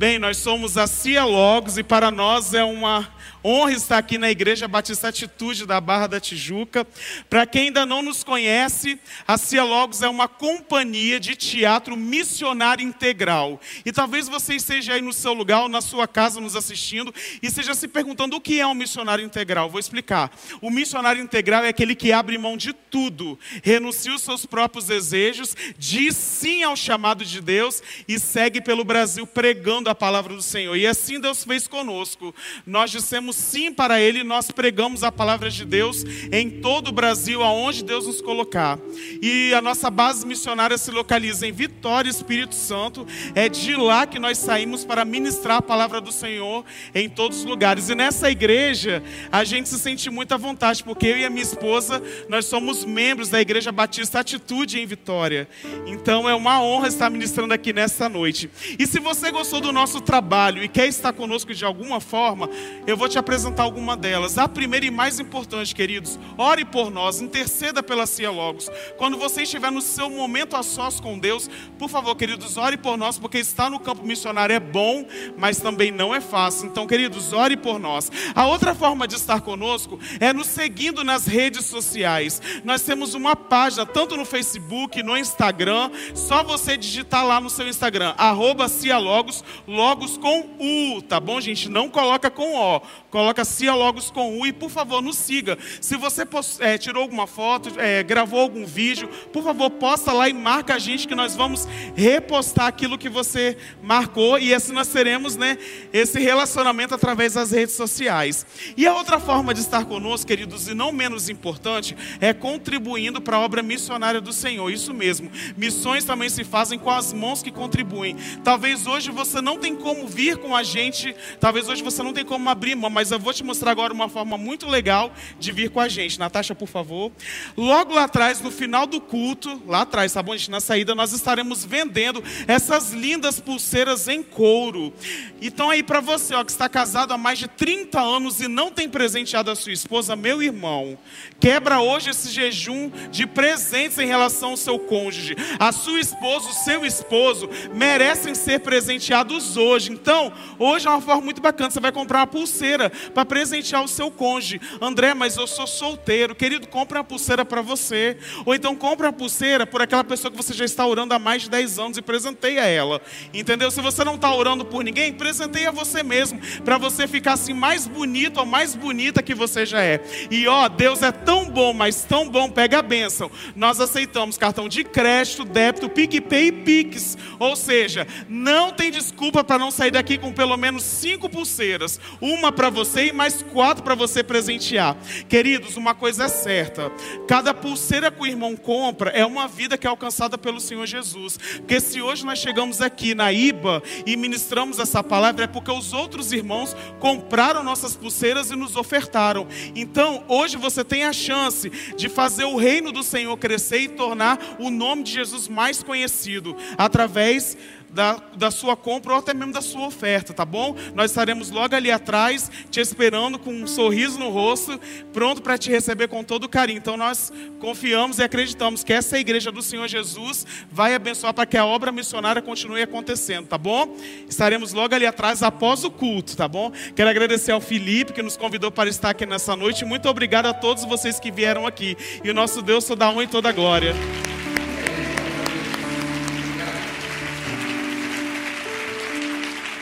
Bem, nós somos a Cia Logos e para nós é uma honra estar aqui na Igreja Batista Atitude da Barra da Tijuca. Para quem ainda não nos conhece, a Cia Logos é uma companhia de teatro missionário integral. E talvez você esteja aí no seu lugar ou na sua casa nos assistindo e esteja se perguntando o que é um missionário integral. Vou explicar. O missionário integral é aquele que abre mão de tudo, renuncia os seus próprios desejos, diz sim ao chamado de Deus e segue pelo Brasil pregando a palavra do Senhor. E assim Deus fez conosco. Nós dissemos sim para Ele, nós pregamos a palavra de Deus em todo o Brasil, aonde Deus nos colocar. E a nossa base missionária se localiza em Vitória, Espírito Santo. É de lá que nós saímos para ministrar a palavra do Senhor em todos os lugares. E nessa igreja, a gente se sente muito à vontade, porque eu e a minha esposa, nós somos membros da Igreja Batista Atitude em Vitória. Então é uma honra estar ministrando aqui nessa noite. E se você gostou do nosso trabalho e quer estar conosco de alguma forma, eu vou te apresentar alguma delas. A primeira e mais importante, queridos, ore por nós, interceda pela Cia Logos. Quando você estiver no seu momento a sós com Deus, por favor, queridos, ore por nós, porque estar no campo missionário é bom, mas também não é fácil. Então, queridos, ore por nós. A outra forma de estar conosco é nos seguindo nas redes sociais. Nós temos uma página, tanto no Facebook, no Instagram, só você digitar lá no seu Instagram, arroba Cialogos, logos com U, tá bom, gente? Não coloca com O, coloca Cia Logos com U e por favor nos siga. Se você é, tirou alguma foto, é, gravou algum vídeo, por favor posta lá e marca a gente que nós vamos repostar aquilo que você marcou e assim nós teremos né, esse relacionamento através das redes sociais. E a outra forma de estar conosco, queridos, e não menos importante, é contribuindo para a obra missionária do Senhor. Isso mesmo. Missões também se fazem com as mãos que contribuem. Talvez hoje você não tem como vir com a gente, talvez hoje você não tem como abrir mão, mas eu vou te mostrar agora uma forma muito legal de vir com a gente. Natasha, por favor. Logo lá atrás, no final do culto, lá atrás, tá bom, gente? Na saída, nós estaremos vendendo essas lindas pulseiras em couro. Então, aí, para você, ó, que está casado há mais de 30 anos e não tem presenteado a sua esposa, meu irmão, quebra hoje esse jejum de presentes em relação ao seu cônjuge. A sua esposa, o seu esposo, merecem ser presenteados hoje. Então, hoje é uma forma muito bacana. Você vai comprar uma pulseira para presentear o seu cônjuge. André, mas eu sou solteiro. Querido, compre uma pulseira para você. Ou então compre uma pulseira por aquela pessoa que você já está orando há mais de 10 anos e presenteia ela. Entendeu? Se você não está orando por ninguém, presenteia você mesmo. Para você ficar assim mais bonito ou mais bonita que você já é. E ó, Deus é tão bom, mas tão bom, pega a bênção. Nós aceitamos cartão de crédito, débito, PicPay e Pix. Ou seja, não tem desculpa para não sair daqui com pelo menos cinco pulseiras. Uma para você e mais quatro para você presentear. Queridos, uma coisa é certa: cada pulseira que o irmão compra é uma vida que é alcançada pelo Senhor Jesus. Porque se hoje nós chegamos aqui na IBA e ministramos essa palavra, é porque os outros irmãos compraram nossas pulseiras e nos ofertaram. Então, hoje você tem a chance de fazer o reino do Senhor crescer e tornar o nome de Jesus mais conhecido através da, da sua compra ou até mesmo da sua oferta, tá bom? Nós estaremos logo ali atrás, te esperando com um sorriso no rosto, pronto para te receber com todo carinho. Então nós confiamos e acreditamos que essa igreja do Senhor Jesus vai abençoar para que a obra missionária continue acontecendo, tá bom? Estaremos logo ali atrás após o culto, tá bom? Quero agradecer ao Felipe que nos convidou para estar aqui nessa noite. Muito obrigado a todos vocês que vieram aqui. E o nosso Deus toda a honra e toda a glória.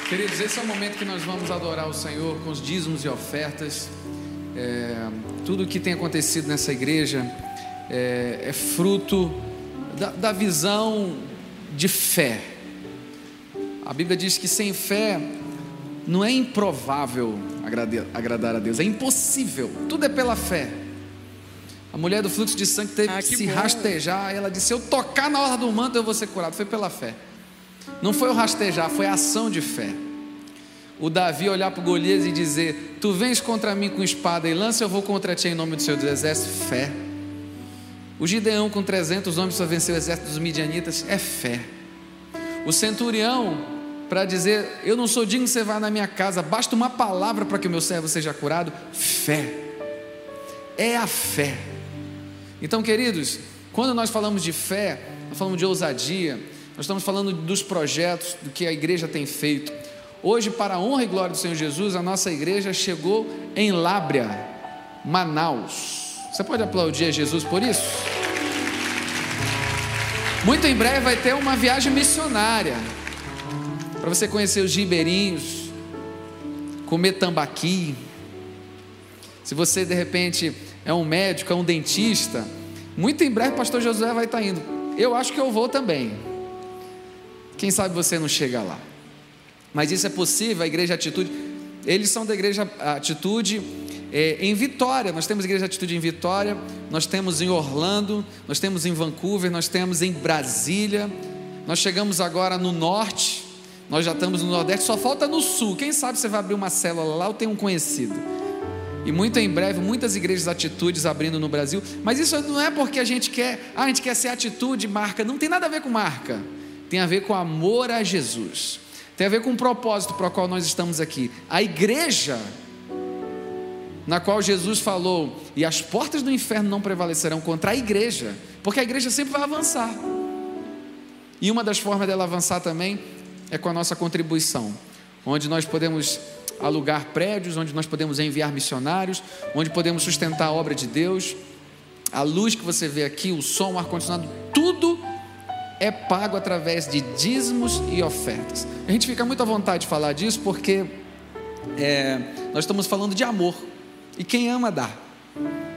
Queridos, esse é o momento que nós vamos adorar o Senhor com os dízimos e ofertas. É, tudo o que tem acontecido nessa igreja é, é fruto da, da, visão de fé. A Bíblia diz que sem fé não é improvável agradar, agradar a Deus, é impossível. Tudo é pela fé. A mulher do fluxo de sangue teve ah, que, que, se bom. rastejar. Ela disse: Se eu tocar na hora do manto, eu vou ser curado. Foi pela fé. Não foi o rastejar, foi a ação de fé. O Davi olhar para o Golias e dizer: Tu vens contra mim com espada e lança, eu vou contra ti em nome do seu exército. Fé. O Gideão com 300 homens para vencer o exército dos midianitas é fé. O centurião para dizer: Eu não sou digno você vá na minha casa, basta uma palavra para que o meu servo seja curado. Fé. É a fé. Então, queridos, quando nós falamos de fé, nós falamos de ousadia, nós estamos falando dos projetos, do que a igreja tem feito. Hoje, para a honra e glória do Senhor Jesus, a nossa igreja chegou em Lábrea, Manaus. Você pode aplaudir a Jesus por isso? Muito em breve vai ter uma viagem missionária para você conhecer os ribeirinhos, comer tambaqui. Se você de repente é um médico, é um dentista, muito em breve o pastor Josué vai estar indo. Eu acho que eu vou também. Quem sabe você não chega lá. Mas isso é possível, a igreja Atitude. Eles são da igreja Atitude é, em Vitória. Nós temos igreja Atitude em Vitória, nós temos em Orlando, nós temos em Vancouver, nós temos em Brasília. Nós chegamos agora no norte, nós já estamos no nordeste, só falta no sul. Quem sabe você vai abrir uma célula lá ou tem um conhecido. E muito em breve, muitas igrejas atitudes abrindo no Brasil. Mas isso não é porque a gente quer, ah, a gente quer ser atitude, marca. Não tem nada a ver com marca tem a ver com amor a Jesus, tem a ver com o propósito para o qual nós estamos aqui. A igreja, na qual Jesus falou, e as portas do inferno não prevalecerão contra a igreja, porque a igreja sempre vai avançar. E uma das formas dela avançar também é com a nossa contribuição, onde nós podemos alugar prédios, onde nós podemos enviar missionários, onde podemos sustentar a obra de Deus. A luz que você vê aqui, o som, o ar-condicionado, tudo é pago através de dízimos e ofertas. A gente fica muito à vontade de falar disso porque é, nós estamos falando de amor. E quem ama dá.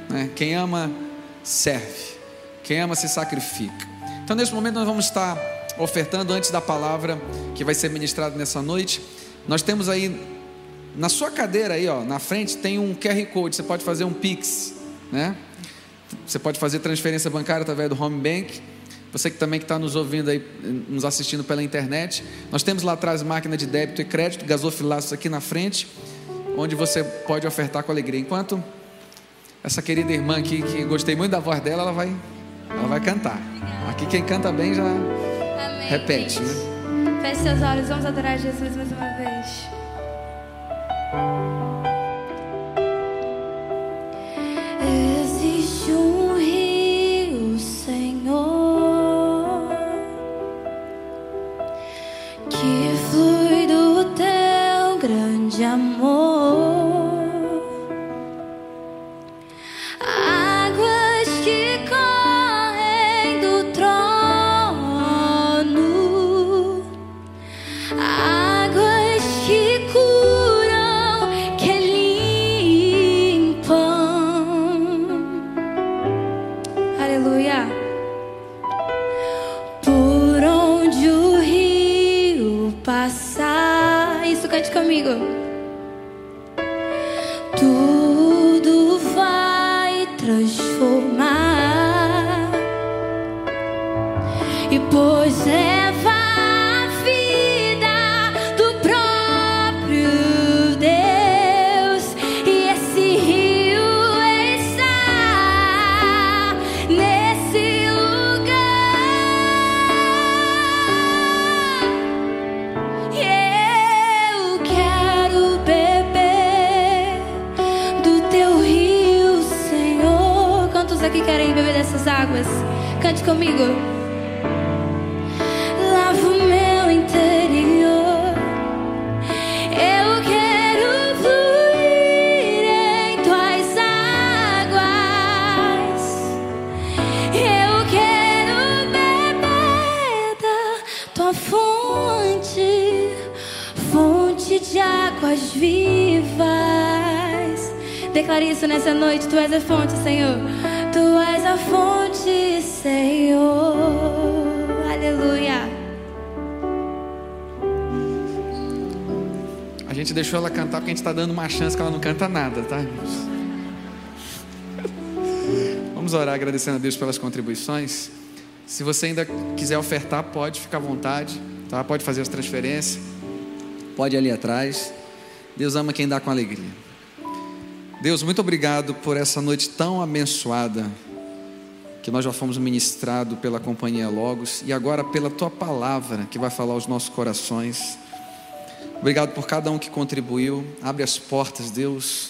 Né? Quem ama serve. Quem ama se sacrifica. Então nesse momento nós vamos estar ofertando antes da palavra que vai ser ministrada nessa noite. Nós temos aí na sua cadeira aí, ó, na frente tem um QR Code, você pode fazer um Pix, né? Você pode fazer transferência bancária através do Home Bank você que também está nos ouvindo aí, nos assistindo pela internet, nós temos lá atrás máquina de débito e crédito, gasofilaços aqui na frente, onde você pode ofertar com alegria. Enquanto essa querida irmã aqui, que gostei muito da voz dela, ela vai, ela vai cantar. Aqui quem canta bem já Amém, repete, né? Feche seus olhos, vamos adorar Jesus mais uma vez. Comigo. A gente está dando uma chance que ela não canta nada, tá? Vamos orar agradecendo a Deus pelas contribuições. Se você ainda quiser ofertar, pode, ficar à vontade, tá? Pode fazer as transferências. Pode ir ali atrás. Deus ama quem dá com alegria. Deus, muito obrigado por essa noite tão abençoada que nós já fomos ministrados pela companhia Logos e agora pela tua palavra que vai falar aos nossos corações. Obrigado por cada um que contribuiu. Abre as portas, Deus,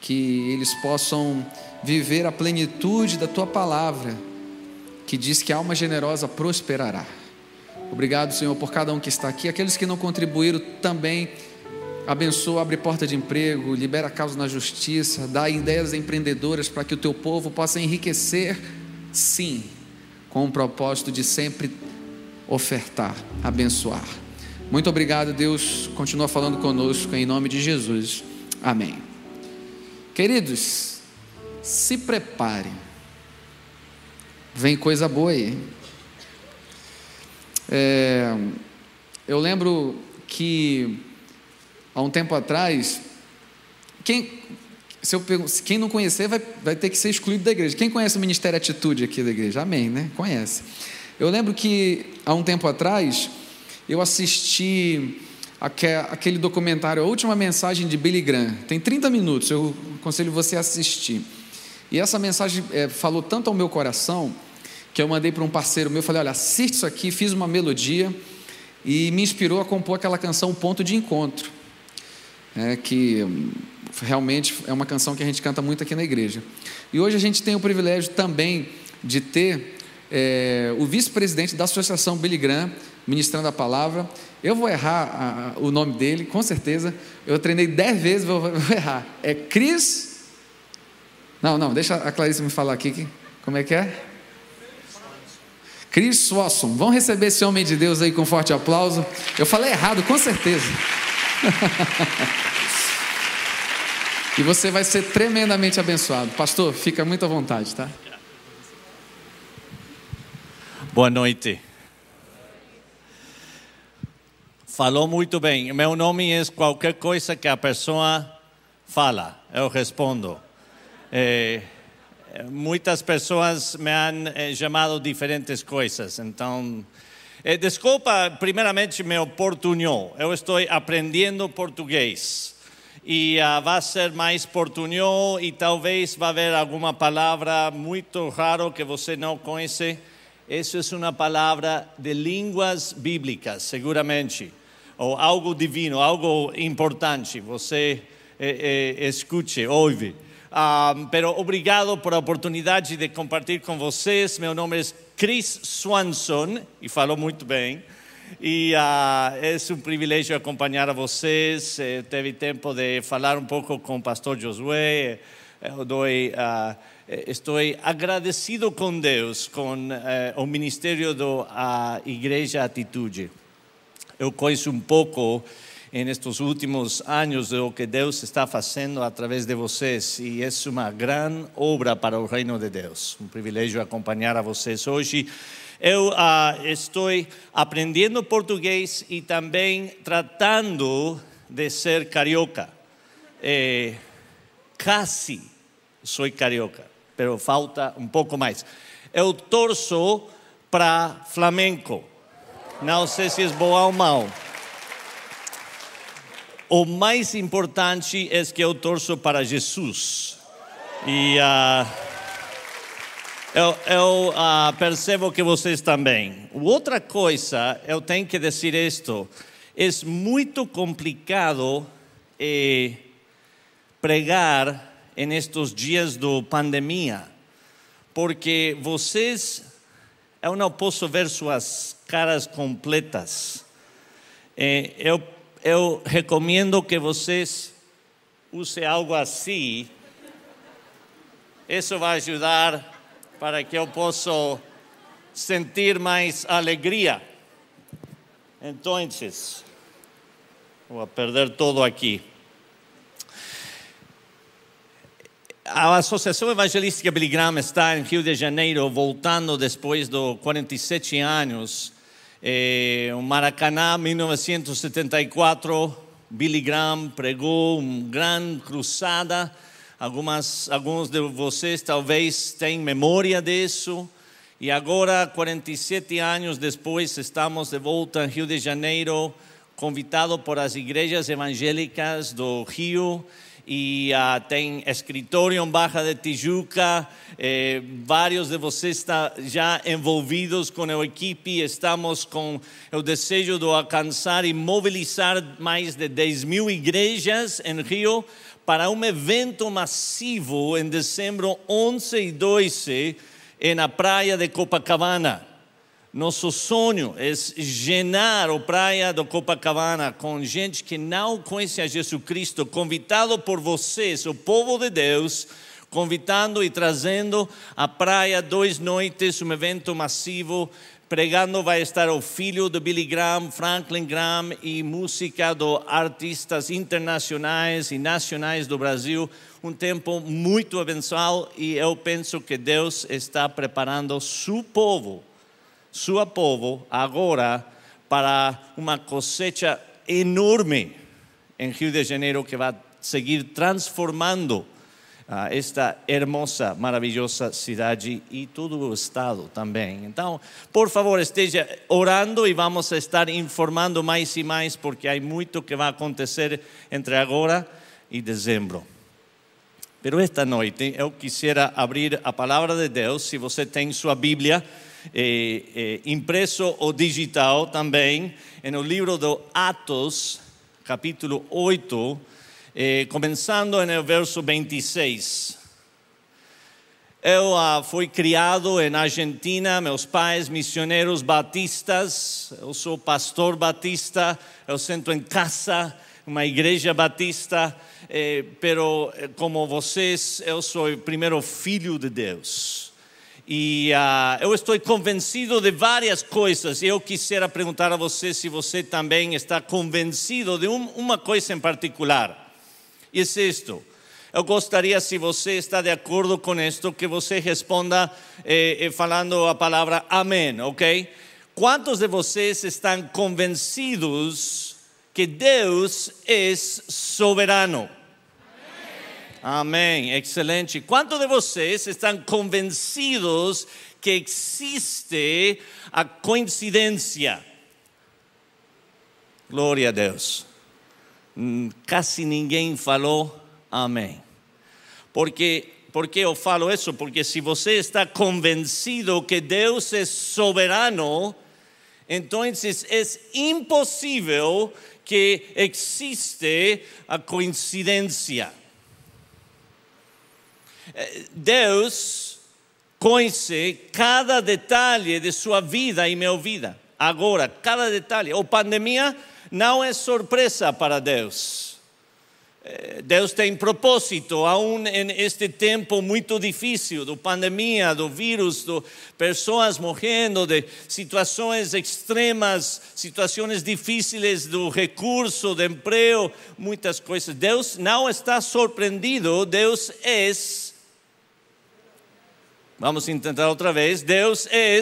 que eles possam viver a plenitude da tua palavra, que diz que a alma generosa prosperará. Obrigado, Senhor, por cada um que está aqui. Aqueles que não contribuíram também, abençoa, abre porta de emprego, libera causa na justiça, dá ideias empreendedoras para que o teu povo possa enriquecer, sim, com o propósito de sempre ofertar, abençoar. Muito obrigado, Deus. Continua falando conosco em nome de Jesus. Amém. Queridos, se preparem. Vem coisa boa aí. É, eu lembro que há um tempo atrás, quem, se eu pergun- se quem não conhecer vai, vai ter que ser excluído da igreja. Quem conhece o Ministério Atitude aqui da igreja? Amém, né? Conhece. Eu lembro que há um tempo atrás eu assisti aque- aquele documentário, a última mensagem de Billy Graham. Tem 30 minutos, eu aconselho você a assistir. E essa mensagem eh, falou tanto ao meu coração que eu mandei para um parceiro meu, falei, olha, assiste isso aqui, fiz uma melodia e me inspirou a compor aquela canção Ponto de Encontro, é, que realmente é uma canção que a gente canta muito aqui na igreja. E hoje a gente tem o privilégio também de ter é, o vice-presidente da Associação Billy Graham ministrando a palavra. Eu vou errar a- o nome dele, com certeza. Eu treinei dez vezes, vou, vou errar. É Chris. Não, não, deixa a Clarice me falar aqui. que- Como é que é? Chris Swasson. Vamos receber esse homem de Deus aí com um forte aplauso. Eu falei errado, com certeza. e você vai ser tremendamente abençoado. Pastor, fica muito à vontade, tá? Boa noite. Falou muito bem. Meu nome é qualquer coisa que a pessoa fala, eu respondo. Eh, muitas pessoas me han eh, chamado diferentes coisas, então. eh, desculpa, primeiramente, meu portunhol. Eu estou aprendendo português. E ah, vai ser mais portunhol e talvez vai haver alguma palavra muito rara que você não conhece. Isso é uma palavra de línguas bíblicas, seguramente. Ou algo divino, algo importante. Você eh, eh, escute, ouve. Ah, pero obrigado por a oportunidade de compartilhar com vocês. Meu nome é Chris Swanson, e falou muito bem. E uh, é um privilégio acompanhar vocês. Eu teve tempo de falar um pouco com o pastor Josué. Eu dou, uh, estou agradecido com Deus, com o ministério da Igreja Atitude. Eu conheço um pouco nestes últimos anos o que Deus está fazendo através de vocês e é uma grande obra para o reino de Deus. Um privilégio acompanhar a vocês hoje. Eu uh, estou aprendendo português e também tratando de ser carioca. Eh, quase sou carioca, mas falta um pouco mais. Eu torço para Flamengo. Não sei se é bom ou mal. O mais importante é que eu torço para Jesus. E. Uh, eu, eu uh, percebo que vocês também. Outra coisa, eu tenho que dizer isto: é muito complicado eh, pregar em estes dias de pandemia, porque vocês, eu não posso ver suas caras completas. Eh, eu, eu recomendo que vocês usem algo assim. Isso vai ajudar para que eu possa sentir mais alegria. Então, vou perder todo aqui. A Associação Evangelística Billy Graham está em Rio de Janeiro, voltando depois de 47 anos. Eh, o Maracanã, 1974, Billy Graham pregou uma grande cruzada Algumas, alguns de vocês talvez têm memória disso. E agora, 47 anos depois, estamos de volta em Rio de Janeiro, convidado por as igrejas evangélicas do Rio. E uh, tem escritório em Barra de Tijuca. Eh, vários de vocês estão já envolvidos com a equipe. Estamos com o desejo de alcançar e mobilizar mais de 10 mil igrejas em Rio para um evento massivo em dezembro 11 e 12 na praia de Copacabana. Nosso sonho é llenar a praia de Copacabana com gente que não conhece a Jesus Cristo, convidado por vocês, o povo de Deus, convidando e trazendo a praia dois noites, um evento massivo Pregando vai estar o filho de Billy Graham, Franklin Graham, e música de artistas internacionais e nacionais do Brasil. Um tempo muito abençoado e eu penso que Deus está preparando seu povo, seu povo, agora para uma cosecha enorme em Rio de Janeiro que vai seguir transformando a esta hermosa, maravilhosa cidade e todo o estado também. Então, por favor, esteja orando e vamos estar informando mais e mais, porque há muito que vai acontecer entre agora e dezembro. Pero esta noite eu quisiera abrir a palavra de Deus, se você tem sua Bíblia, eh, eh, impresso ou digital também, no livro do Atos, capítulo 8, eh, começando no verso 26. Eu uh, fui criado na Argentina, meus pais missioneiros batistas, eu sou pastor batista, eu sento em casa, uma igreja batista, eh, pero como vocês, eu sou primeiro filho de Deus. E uh, eu estou convencido de várias coisas. Eu quisiera perguntar a você se você também está convencido de um, uma coisa em particular. E é isto. Eu gostaria, se você está de acordo com isto, que você responda eh, eh, falando a palavra amém, ok? Quantos de vocês estão convencidos que Deus é soberano? Amém, excelente. Quantos de vocês estão convencidos que existe a coincidência? Glória a Deus. Casi ninguém falou amém. Porque, por que eu falo isso? Porque se você está convencido que Deus é soberano, então é impossível que existe a coincidência. Eh, Deus conhece cada detalhe de sua vida e minha vida. agora, cada detalhe. A pandemia não é surpresa para Deus. Eh, Deus tem propósito, aún em este tempo muito difícil, do pandemia, do vírus, de pessoas morrendo, de situações extremas, situações difíceis do recurso, de emprego, muitas coisas. Deus não está surpreendido, Deus é. Vamos tentar outra vez. Deus é.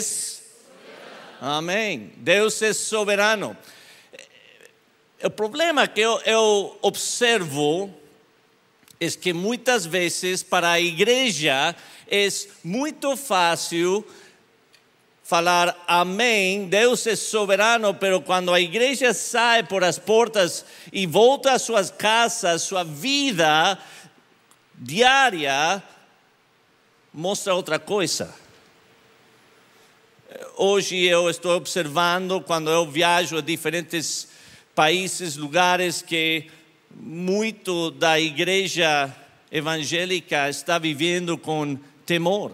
Amém. Deus é soberano. O problema que eu, eu observo é que muitas vezes para a igreja é muito fácil falar amém, Deus é soberano, pero quando a igreja sai por as portas e volta às suas casas, sua vida diária mostra outra coisa. Hoje eu estou observando quando eu viajo a diferentes países, lugares que muito da igreja evangélica está vivendo com temor,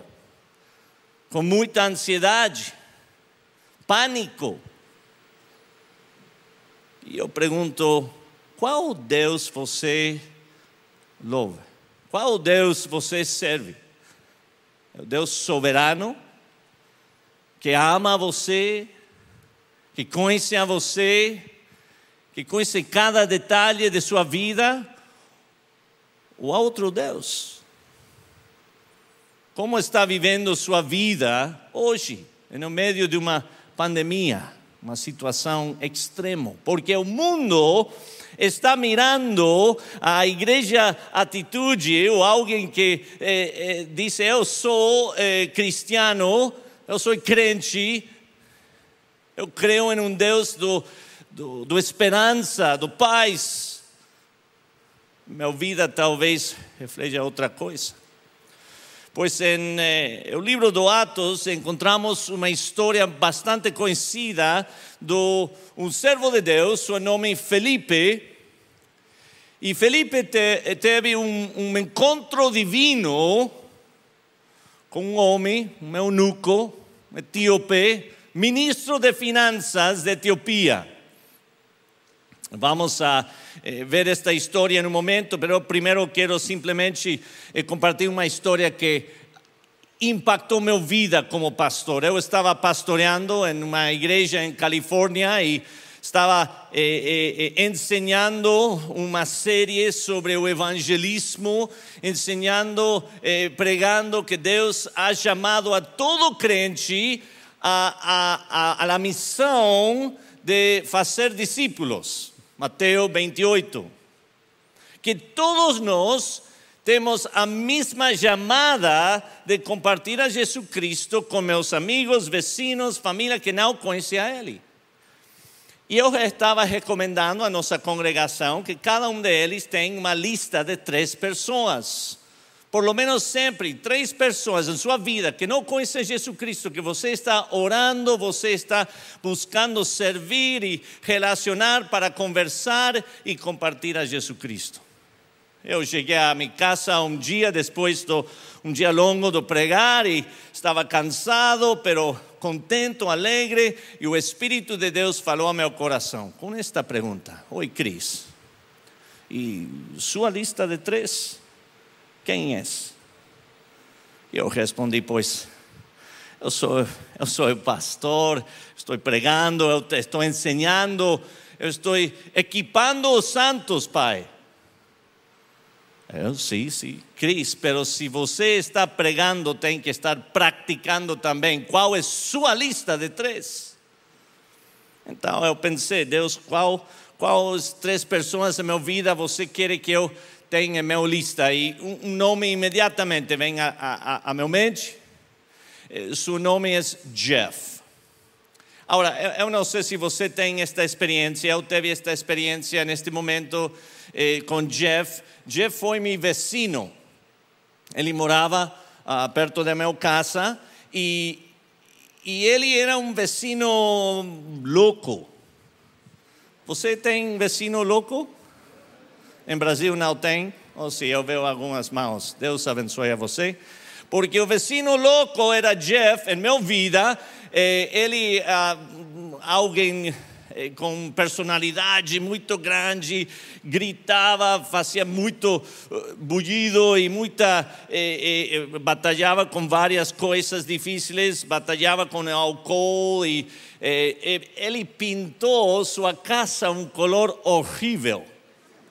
com muita ansiedade, pânico. E eu pergunto: qual Deus você louva? Qual Deus você serve? É o Deus soberano, que ama você, que conhece a você, que conhece cada detalhe de sua vida, o outro Deus. Como está vivendo sua vida hoje, no meio de uma pandemia, uma situação extrema? Porque o mundo está mirando a igreja atitude, ou alguém que eh, eh, diz: Eu sou eh, cristiano, eu sou crente, eu creio em um Deus do do, do esperança, do paz. Minha vida talvez refleja outra coisa. Pois em eh, o livro do Atos encontramos uma história bastante conhecida de um servo de Deus, seu nome Felipe. E Felipe te, teve um, um encontro divino com um homem, um eunuco, etíope, ministro de finanças de Etiopia. Vamos a eh, ver esta história em um momento, mas primeiro quero simplesmente eh, compartilhar uma história que impactou minha vida como pastor. Eu estava pastoreando em uma igreja em Califórnia e estava eh, eh, ensinando uma série sobre o evangelismo, ensinando, eh, pregando que Deus ha chamado a todo crente a, a, a, a missão de fazer discípulos. Mateo 28, que todos nós temos a mesma chamada de compartilhar a Jesus Cristo com meus amigos, vecinos, família que não conhecem a Ele. E eu estava recomendando à nossa congregação que cada um deles tenha uma lista de três pessoas por lo menos sempre, três pessoas em sua vida que não conhecem Jesus Cristo, que você está orando, você está buscando servir e relacionar para conversar e compartilhar Jesus Cristo. Eu cheguei à minha casa um dia depois de um dia longo de pregar e estava cansado, pero contento, alegre, e o Espírito de Deus falou ao meu coração com esta pergunta: Oi, Cris, e sua lista de três? Quem és? Eu respondi, pois, eu sou, eu sou pastor, estou pregando, eu estou ensinando, eu estou equipando os santos, Pai. Eu, sim, sim, Cris, pero se você está pregando, tem que estar praticando também. Qual é sua lista de três? Então eu pensei, Deus, qual, quais três pessoas na minha vida você quer que eu tem em minha lista e um nome imediatamente vem a, a, a meu mente. Eh, seu nome é Jeff. Agora, eu não sei se você tem esta experiência, eu tive esta experiência neste momento eh, com Jeff. Jeff foi meu vecino. Ele morava ah, perto da minha casa e, e ele era um vecino louco. Você tem vecino louco? Em Brasil não tem, ou se eu vejo algumas mãos, Deus abençoe a você. Porque o vecino louco era Jeff, em minha vida, eh, ele, ah, alguém eh, com personalidade muito grande, gritava, fazia muito eh, bullido e muita batalhava com várias coisas difíceis, batalhava com álcool e ele pintou sua casa um color horrível.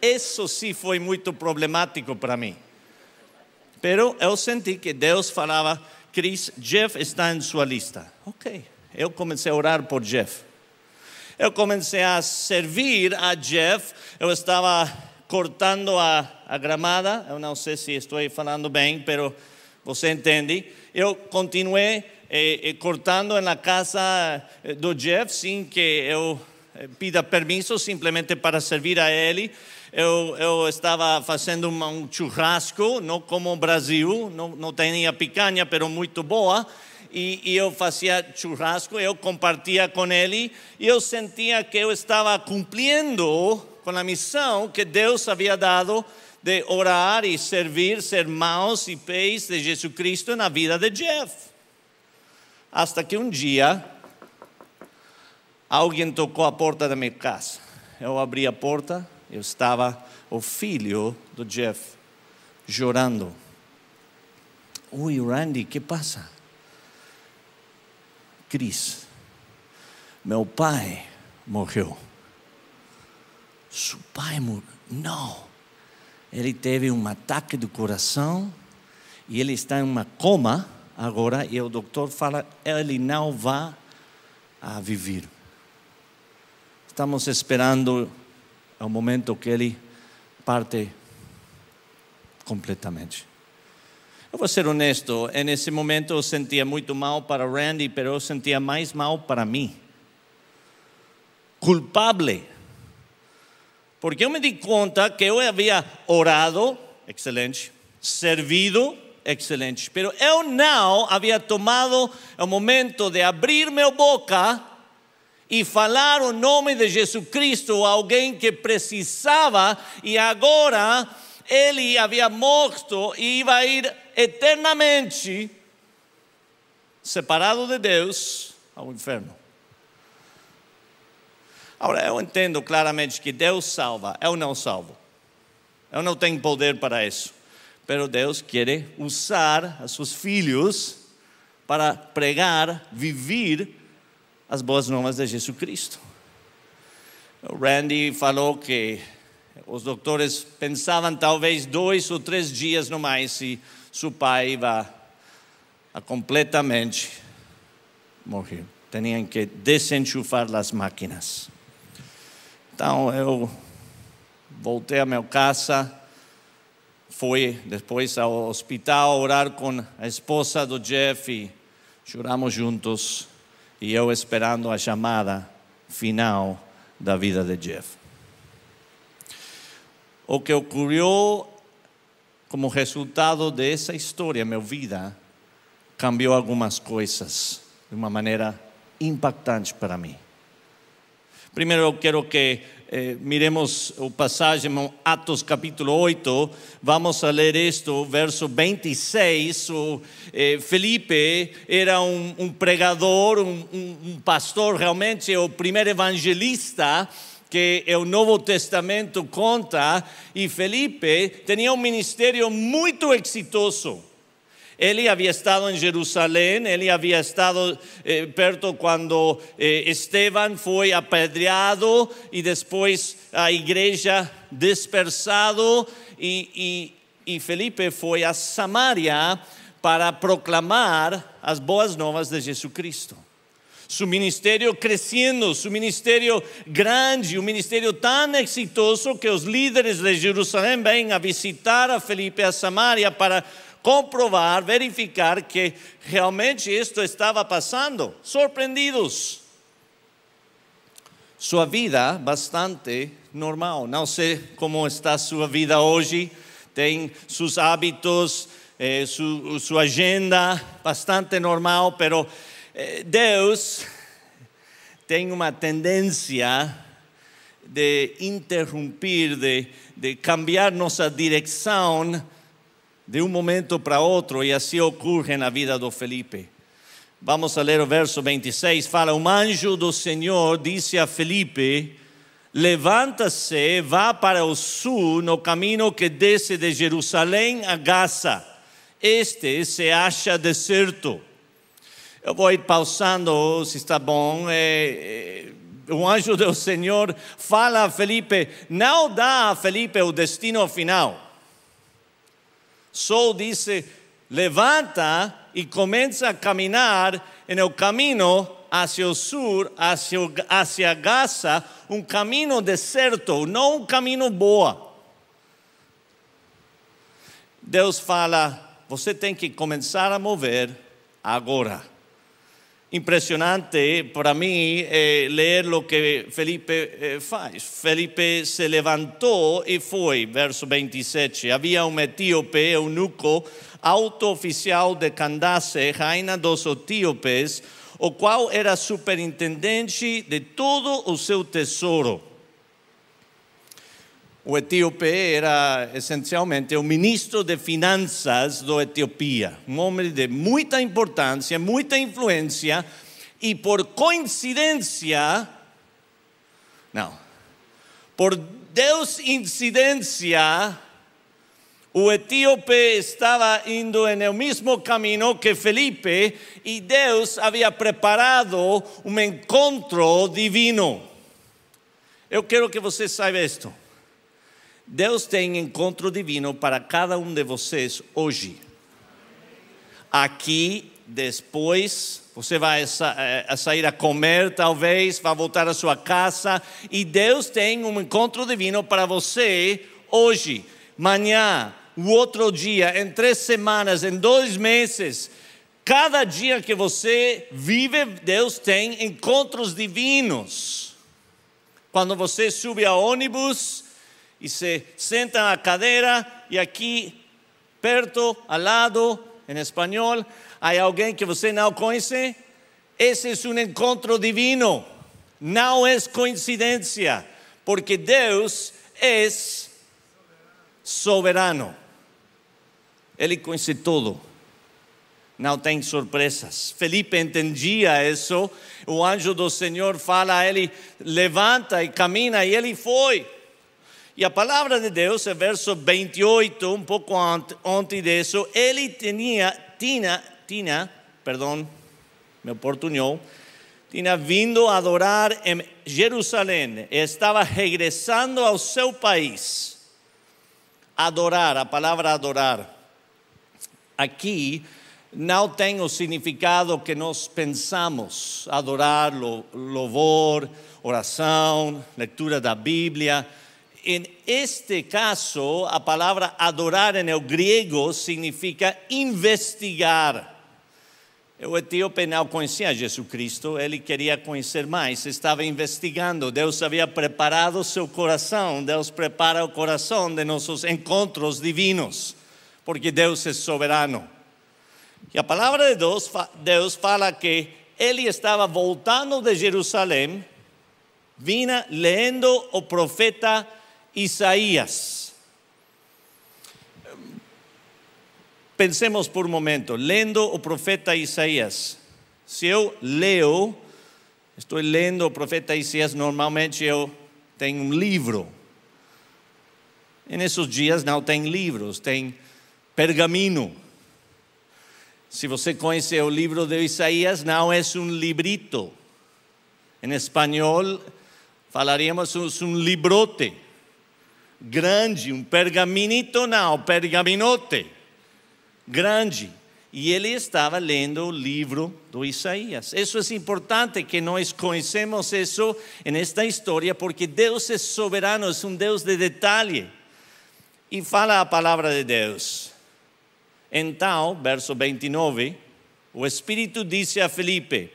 Isso sim foi muito problemático para mim. Pero eu senti que Deus falava, Chris, Jeff está em sua lista. Ok, eu comecei a orar por Jeff. Eu comecei a servir a Jeff, eu estava cortando a, a gramada, eu não sei se estou falando bem, pero você entende. Eu continuei eh, eh, cortando na casa eh, do Jeff sem que eu eh, pida permisso, simplesmente para servir a ele. Eu, eu estava fazendo um churrasco, não como o Brasil, não, não tinha picanha, pero muito boa. E, e, eu fazia churrasco, eu compartia com ele, e eu sentia que eu estava cumprindo com a missão que Deus havia dado de orar e servir, ser mãos e pés de Jesus Cristo na vida de Jeff. Hasta que um dia, alguém tocou a porta da minha casa. Eu abri a porta, eu estava o filho do Jeff chorando. Oi, Randy, que passa? Cris, meu pai morreu. Seu pai morreu? Não. Ele teve um ataque do coração e ele está em uma coma agora e o doutor fala ele não vai a viver. Estamos esperando o momento que ele parte completamente. Eu vou ser honesto, nesse momento eu sentia muito mal para Randy, mas eu sentia mais mal para mim. Culpable. Porque eu me di conta que eu havia orado, excelente, servido, excelente, mas eu não havia tomado o momento de abrir minha boca e falar o nome de Jesus Cristo a alguém que precisava e agora ele havia morto e ia ir eternamente separado de Deus ao inferno. Agora, eu entendo claramente que Deus salva, eu não salvo. Eu não tenho poder para isso. Mas Deus quer usar os seus filhos para pregar, viver as boas novas de Jesus Cristo. O Randy falou que os doutores pensavam talvez dois ou três dias no mais e seu pai a completamente morrer. Tinham que desenchufar as máquinas. Então eu voltei à minha casa, fui depois ao hospital orar com a esposa do Jeff e choramos juntos e eu esperando a chamada final da vida de Jeff. O que ocorreu como resultado dessa história, minha vida cambiou algumas coisas de uma maneira impactante para mim. Primeiro, eu quero que eh, miremos o passagem Atos capítulo 8. Vamos a ler isto, verso 26. O, eh, Felipe era um, um pregador, um, um, pastor, realmente o primeiro evangelista que o Novo Testamento conta, e Felipe tinha um ministério muito exitoso. Ele havia estado em Jerusalém, ele havia estado eh, perto quando eh, Esteban foi apedreado e depois a igreja dispersado e, e, e Felipe foi a Samaria para proclamar as boas novas de Jesus Cristo su ministério crescendo, su ministério grande, um ministério tão exitoso que os líderes de Jerusalém vêm a visitar a Felipe a Samaria para comprovar, verificar que realmente isto estava passando, surpreendidos. Sua vida bastante normal. Não sei como está sua vida hoje, tem seus hábitos, eh, su, sua agenda bastante normal, pero eh, Deus tem uma tendência de interromper, de, de cambiar nossa direção de um momento para outro, e assim ocorre na vida do Felipe. Vamos a ler o verso 26. Fala: Um anjo do Senhor disse a Felipe: Levanta-se, vá para o sul, no caminho que desce de Jerusalém a Gaza. Este se acha deserto. Eu vou ir pausando, se está bom. É, é, anjo do Senhor fala a Felipe, não dá a Felipe o destino final. Só disse: levanta e começa a caminhar no caminho hacia o sul, hacia, hacia Gaza, um caminho deserto, não um caminho boa. Deus fala: você tem que começar a mover agora. Impressionante para mim é ler o que Felipe eh, faz. Felipe se levantou e foi, verso 27. Havia um etíope, eunuco, alto oficial de Candace, rainha dos etíopes, o qual era superintendente de todo o seu tesouro. O etíope era essencialmente o ministro de finanças da Etiopia, um homem de muita importância, muita influência, e por coincidência, não, por Deus incidência, o etíope estava indo no mesmo caminho que Felipe e Deus havia preparado um encontro divino. Eu quero que você saiba isto. Deus tem encontro divino para cada um de vocês hoje. Aqui, depois, você vai eh, sair a comer, talvez, vai voltar à sua casa, e Deus tem um encontro divino para você hoje, amanhã, o outro dia, em três semanas, em dois meses. Cada dia que você vive, Deus tem encontros divinos. Quando você sube a ônibus, e se senta na cadeira e aqui perto, ao lado, em espanhol, há alguém que você não conhece. Esse é um encontro divino, não é coincidência, porque Deus é soberano. Ele conhece tudo. Não tem surpresas. Felipe entendia isso. O anjo do Senhor fala a ele: levanta e camina, e ele foi. E a palavra de Deus, é verso 28, um pouco antes disso, ele tinha, tinha, tinha, perdão, me oportunou, tinha vindo adorar em Jerusalém, estava regressando ao seu país. Adorar, a palavra adorar. Aqui não tem o significado que nós pensamos. Adorar, louvor, oração, leitura da Bíblia en este caso, a palavra adorar en el griego significa investigar. O etíope não conhecia Jesus Cristo, ele queria conhecer mais, estava investigando. Deus havia preparado seu coração, Deus prepara o coração de nossos encontros divinos, porque Deus é soberano. E a palavra de Deus, Deus fala que ele estava voltando de Jerusalém, vinha lendo o profeta Isaías. Pensemos por um momento, lendo o profeta Isaías. Se eu leio, estou lendo o profeta Isaías, normalmente eu tenho um livro. E nesses dias não tem livros, tem pergaminho. Se você conhece o livro de Isaías, não é um librito. Em espanhol, falaríamos um librote grande, um pergaminito não, pergaminote, grande. E ele estava lendo o livro do Isaías. Isso é importante que nós conhecemos isso nesta história, porque Deus é soberano, é um Deus de detalhe. E fala a palavra de Deus. Então, verso 29, o Espírito disse a Felipe: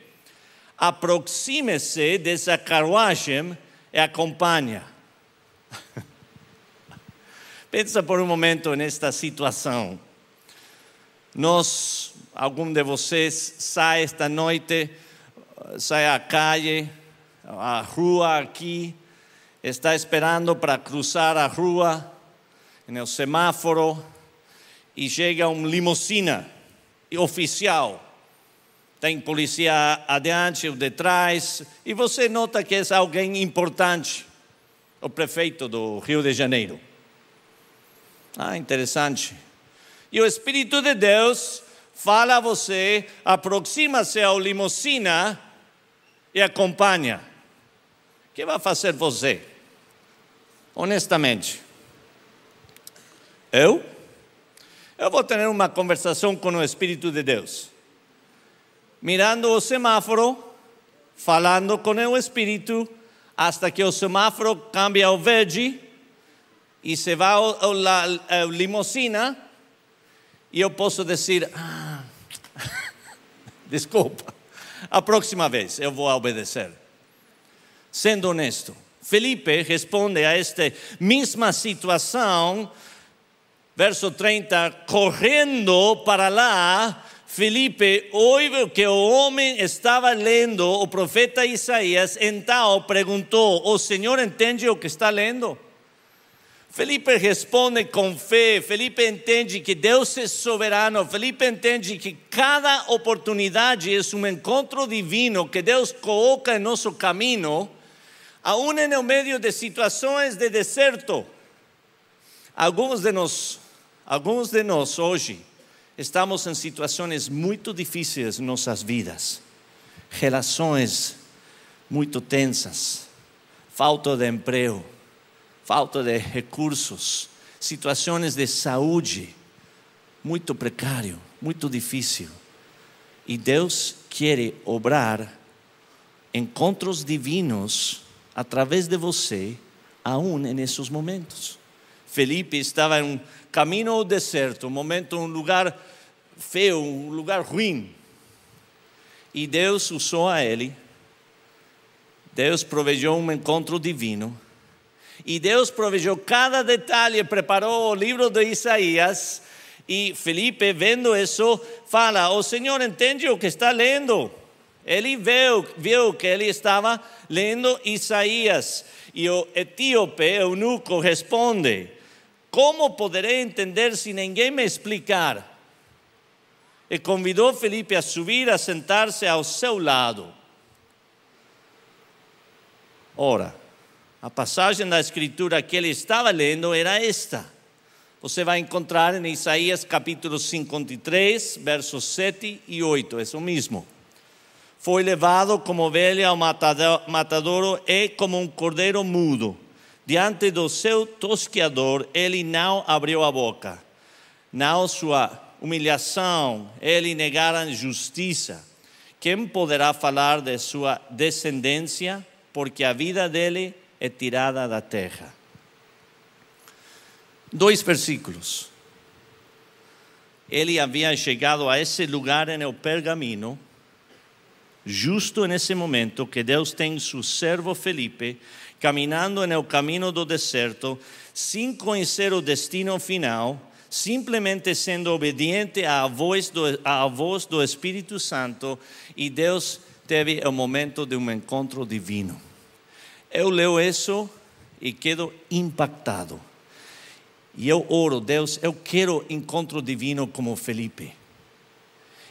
aproxime-se dessa carruagem e acompanha. Pensa por um momento nesta situação. Nós, algum de vocês, sai esta noite, sai à calle, à rua aqui, está esperando para cruzar a rua, no semáforo, e chega um limusina oficial Tem polícia adiante ou detrás, e você nota que é alguém importante, o prefeito do Rio de Janeiro. Ah, interessante. E o Espírito de Deus fala a você, aproxima-se ao limusina e acompanha. O que vai fazer você? Honestamente. Eu? Eu vou ter uma conversação com o Espírito de Deus. Mirando o semáforo, falando com o Espírito, hasta que o semáforo cambia ao verde e se vai a limusina e eu posso dizer, ah, desculpa, a próxima vez eu vou obedecer. Sendo honesto, Felipe responde a esta mesma situação, verso 30, correndo para lá, Felipe ouve que o homem estava lendo o profeta Isaías, então perguntou: O Senhor entende o que está lendo? Felipe responde com fé, Felipe entende que Deus é soberano, Felipe entende que cada oportunidade é um encontro divino que Deus coloca em nosso caminho, aún no meio de situações de deserto. Alguns de nós, alguns de nós hoje, estamos em situações muito difíceis em nossas vidas, relações muito tensas, falta de emprego falta de recursos, situações de saúde muito precário, muito difícil. E Deus quer obrar encontros divinos através de você, aún nesses momentos. Felipe estava em um caminho ao deserto, um momento, um lugar feio, um lugar ruim. E Deus usou a ele. Deus provejou um encontro divino e Deus provejou cada detalhe, preparou o livro de Isaías. E Felipe, vendo isso, fala: O Senhor entende o que está lendo. Ele viu, viu que ele estava lendo Isaías. E o etíope, eunuco, responde: Como poderei entender se ninguém me explicar? E convidou Felipe a subir, a sentar-se ao seu lado. Ora, a passagem da Escritura que ele estava lendo era esta. Você vai encontrar em Isaías capítulo 53, versos 7 e 8, é o mesmo. Foi levado como ovelha ao matadouro e como um cordeiro mudo. Diante do seu tosqueador, ele não abriu a boca. Não sua humilhação, ele negara justiça. Quem poderá falar de sua descendência? Porque a vida dele é tirada da terra. Dois versículos. Ele havia chegado a esse lugar no pergaminho, justo nesse momento que Deus tem seu servo Felipe caminhando no caminho do deserto, sem conhecer o destino final, simplesmente sendo obediente à voz do, à voz do Espírito Santo, e Deus teve o momento de um encontro divino. Eu leio isso e quedo impactado. E eu oro, Deus, eu quero encontro divino como Felipe.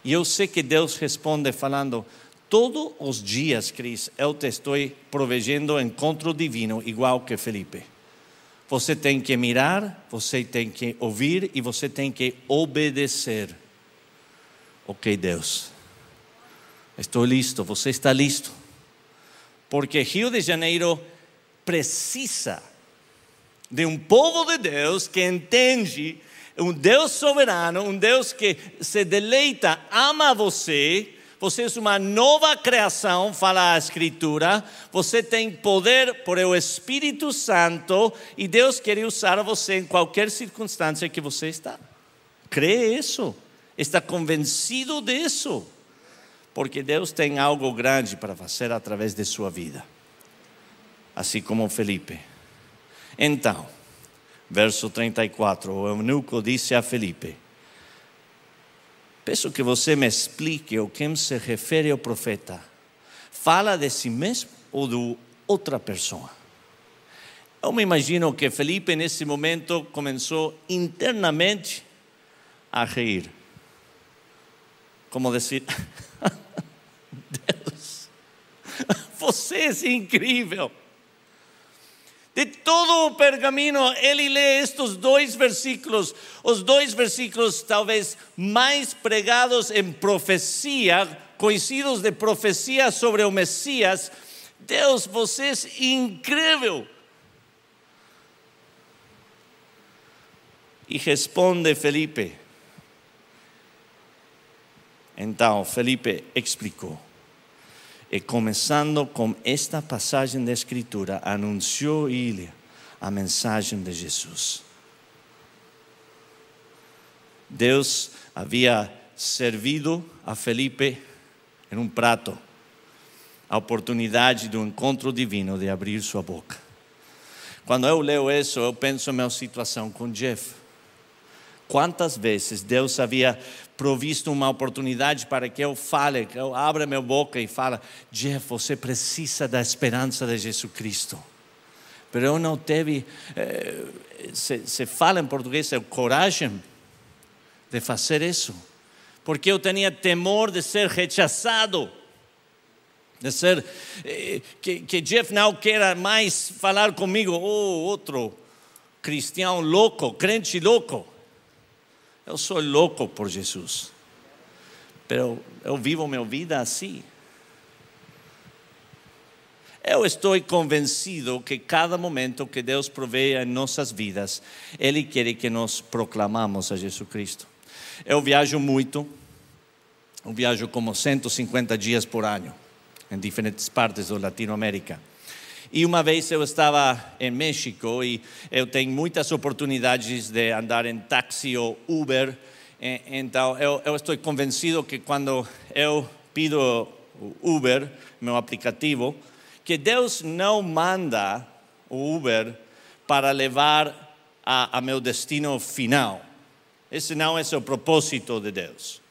E eu sei que Deus responde falando, todos os dias, Cris, eu te estou provegendo encontro divino igual que Felipe. Você tem que mirar, você tem que ouvir e você tem que obedecer. Ok, Deus. Estou listo, você está listo porque Rio de Janeiro precisa de um povo de Deus que entende um Deus soberano, um Deus que se deleita, ama você. Você é uma nova criação, fala a Escritura. Você tem poder por o Espírito Santo e Deus quer usar você em qualquer circunstância que você está. Crê isso? Está convencido disso? Porque Deus tem algo grande para fazer através de sua vida, assim como Felipe. Então, verso 34, o eunuco disse a Felipe: Peço que você me explique o que se refere ao profeta. Fala de si mesmo ou de outra pessoa? Eu me imagino que Felipe, nesse momento, começou internamente a rir. Como dizer, você é incrível. De todo o pergamino, ele lê estes dois versículos, os dois versículos talvez mais pregados em profecia, conhecidos de profecia sobre o Messias. Deus, você é incrível. E responde Felipe. Então, Felipe explicou. E começando com esta passagem da Escritura, anunciou ele a mensagem de Jesus. Deus havia servido a Felipe em um prato a oportunidade do encontro divino de abrir sua boca. Quando eu leio isso, eu penso na minha situação com Jeff. Quantas vezes Deus havia provisto uma oportunidade para que eu fale, que eu abra minha boca e fale, Jeff, você precisa da esperança de Jesus Cristo. Mas eu não teve, eh, se, se fala em português, é coragem de fazer isso. Porque eu tinha temor de ser rechaçado. De ser, eh, que, que Jeff não queira mais falar comigo, oh, outro cristiano louco, crente louco. Eu sou louco por Jesus. Pero eu vivo minha vida assim. Eu estou convencido que cada momento que Deus provee em nossas vidas, Ele quer que nós proclamamos a Jesus Cristo. Eu viajo muito, eu viajo como 150 dias por ano, em diferentes partes da Latinoamérica. E uma vez eu estava em México e eu tenho muitas oportunidades de andar em táxi ou Uber. Então eu, eu estou convencido que quando eu pido Uber, meu aplicativo, que Deus não manda o Uber para levar a, a meu destino final. Esse não é o propósito de Deus.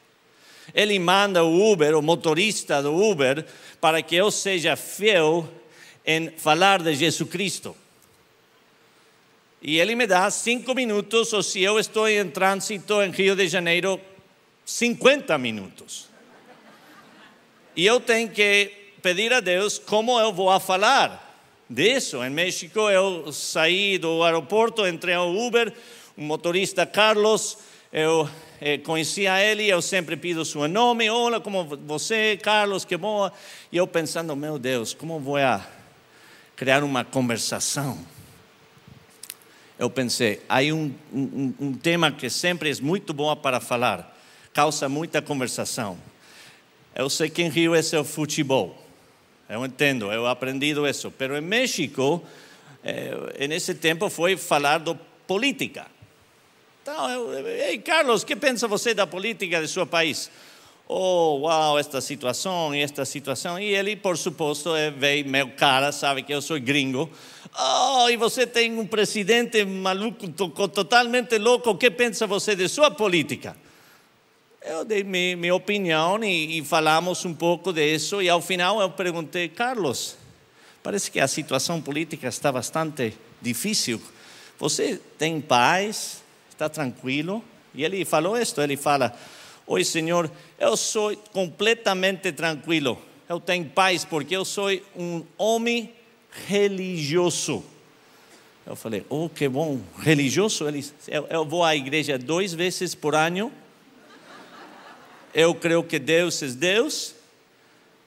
Ele manda o Uber, o motorista do Uber, para que eu seja fiel em falar de Jesus Cristo. E ele me dá cinco minutos, ou se eu estou em trânsito em Rio de Janeiro, 50 minutos. E eu tenho que pedir a Deus como eu vou falar disso. Em México, eu saí do aeroporto, entrei ao Uber, o motorista Carlos, eu eh, conhecia ele, eu sempre pido seu nome, olá, como você, Carlos, que bom. E eu pensando, meu Deus, como vou a criar uma conversação. Eu pensei, há um, um, um tema que sempre é muito bom para falar, causa muita conversação. Eu sei que em Rio esse é o futebol. Eu entendo, eu aprendi isso. Mas em México, eh, nesse tempo, foi falar de política. Então, eu, ei, Carlos, que pensa você da política de seu país? Oh, uau, esta situação e esta situação. E ele, por suposto, é, veio meu cara, sabe que eu sou gringo. Oh, e você tem um presidente maluco, totalmente louco. O que pensa você de sua política? Eu dei minha, minha opinião e, e falamos um pouco disso. E ao final eu perguntei, Carlos, parece que a situação política está bastante difícil. Você tem paz? Está tranquilo? E ele falou isto, ele fala, Oi, Senhor, eu sou completamente tranquilo. Eu tenho paz porque eu sou um homem religioso. Eu falei, oh, que bom, religioso. Ele, eu, eu vou à igreja duas vezes por ano. Eu creio que Deus é Deus.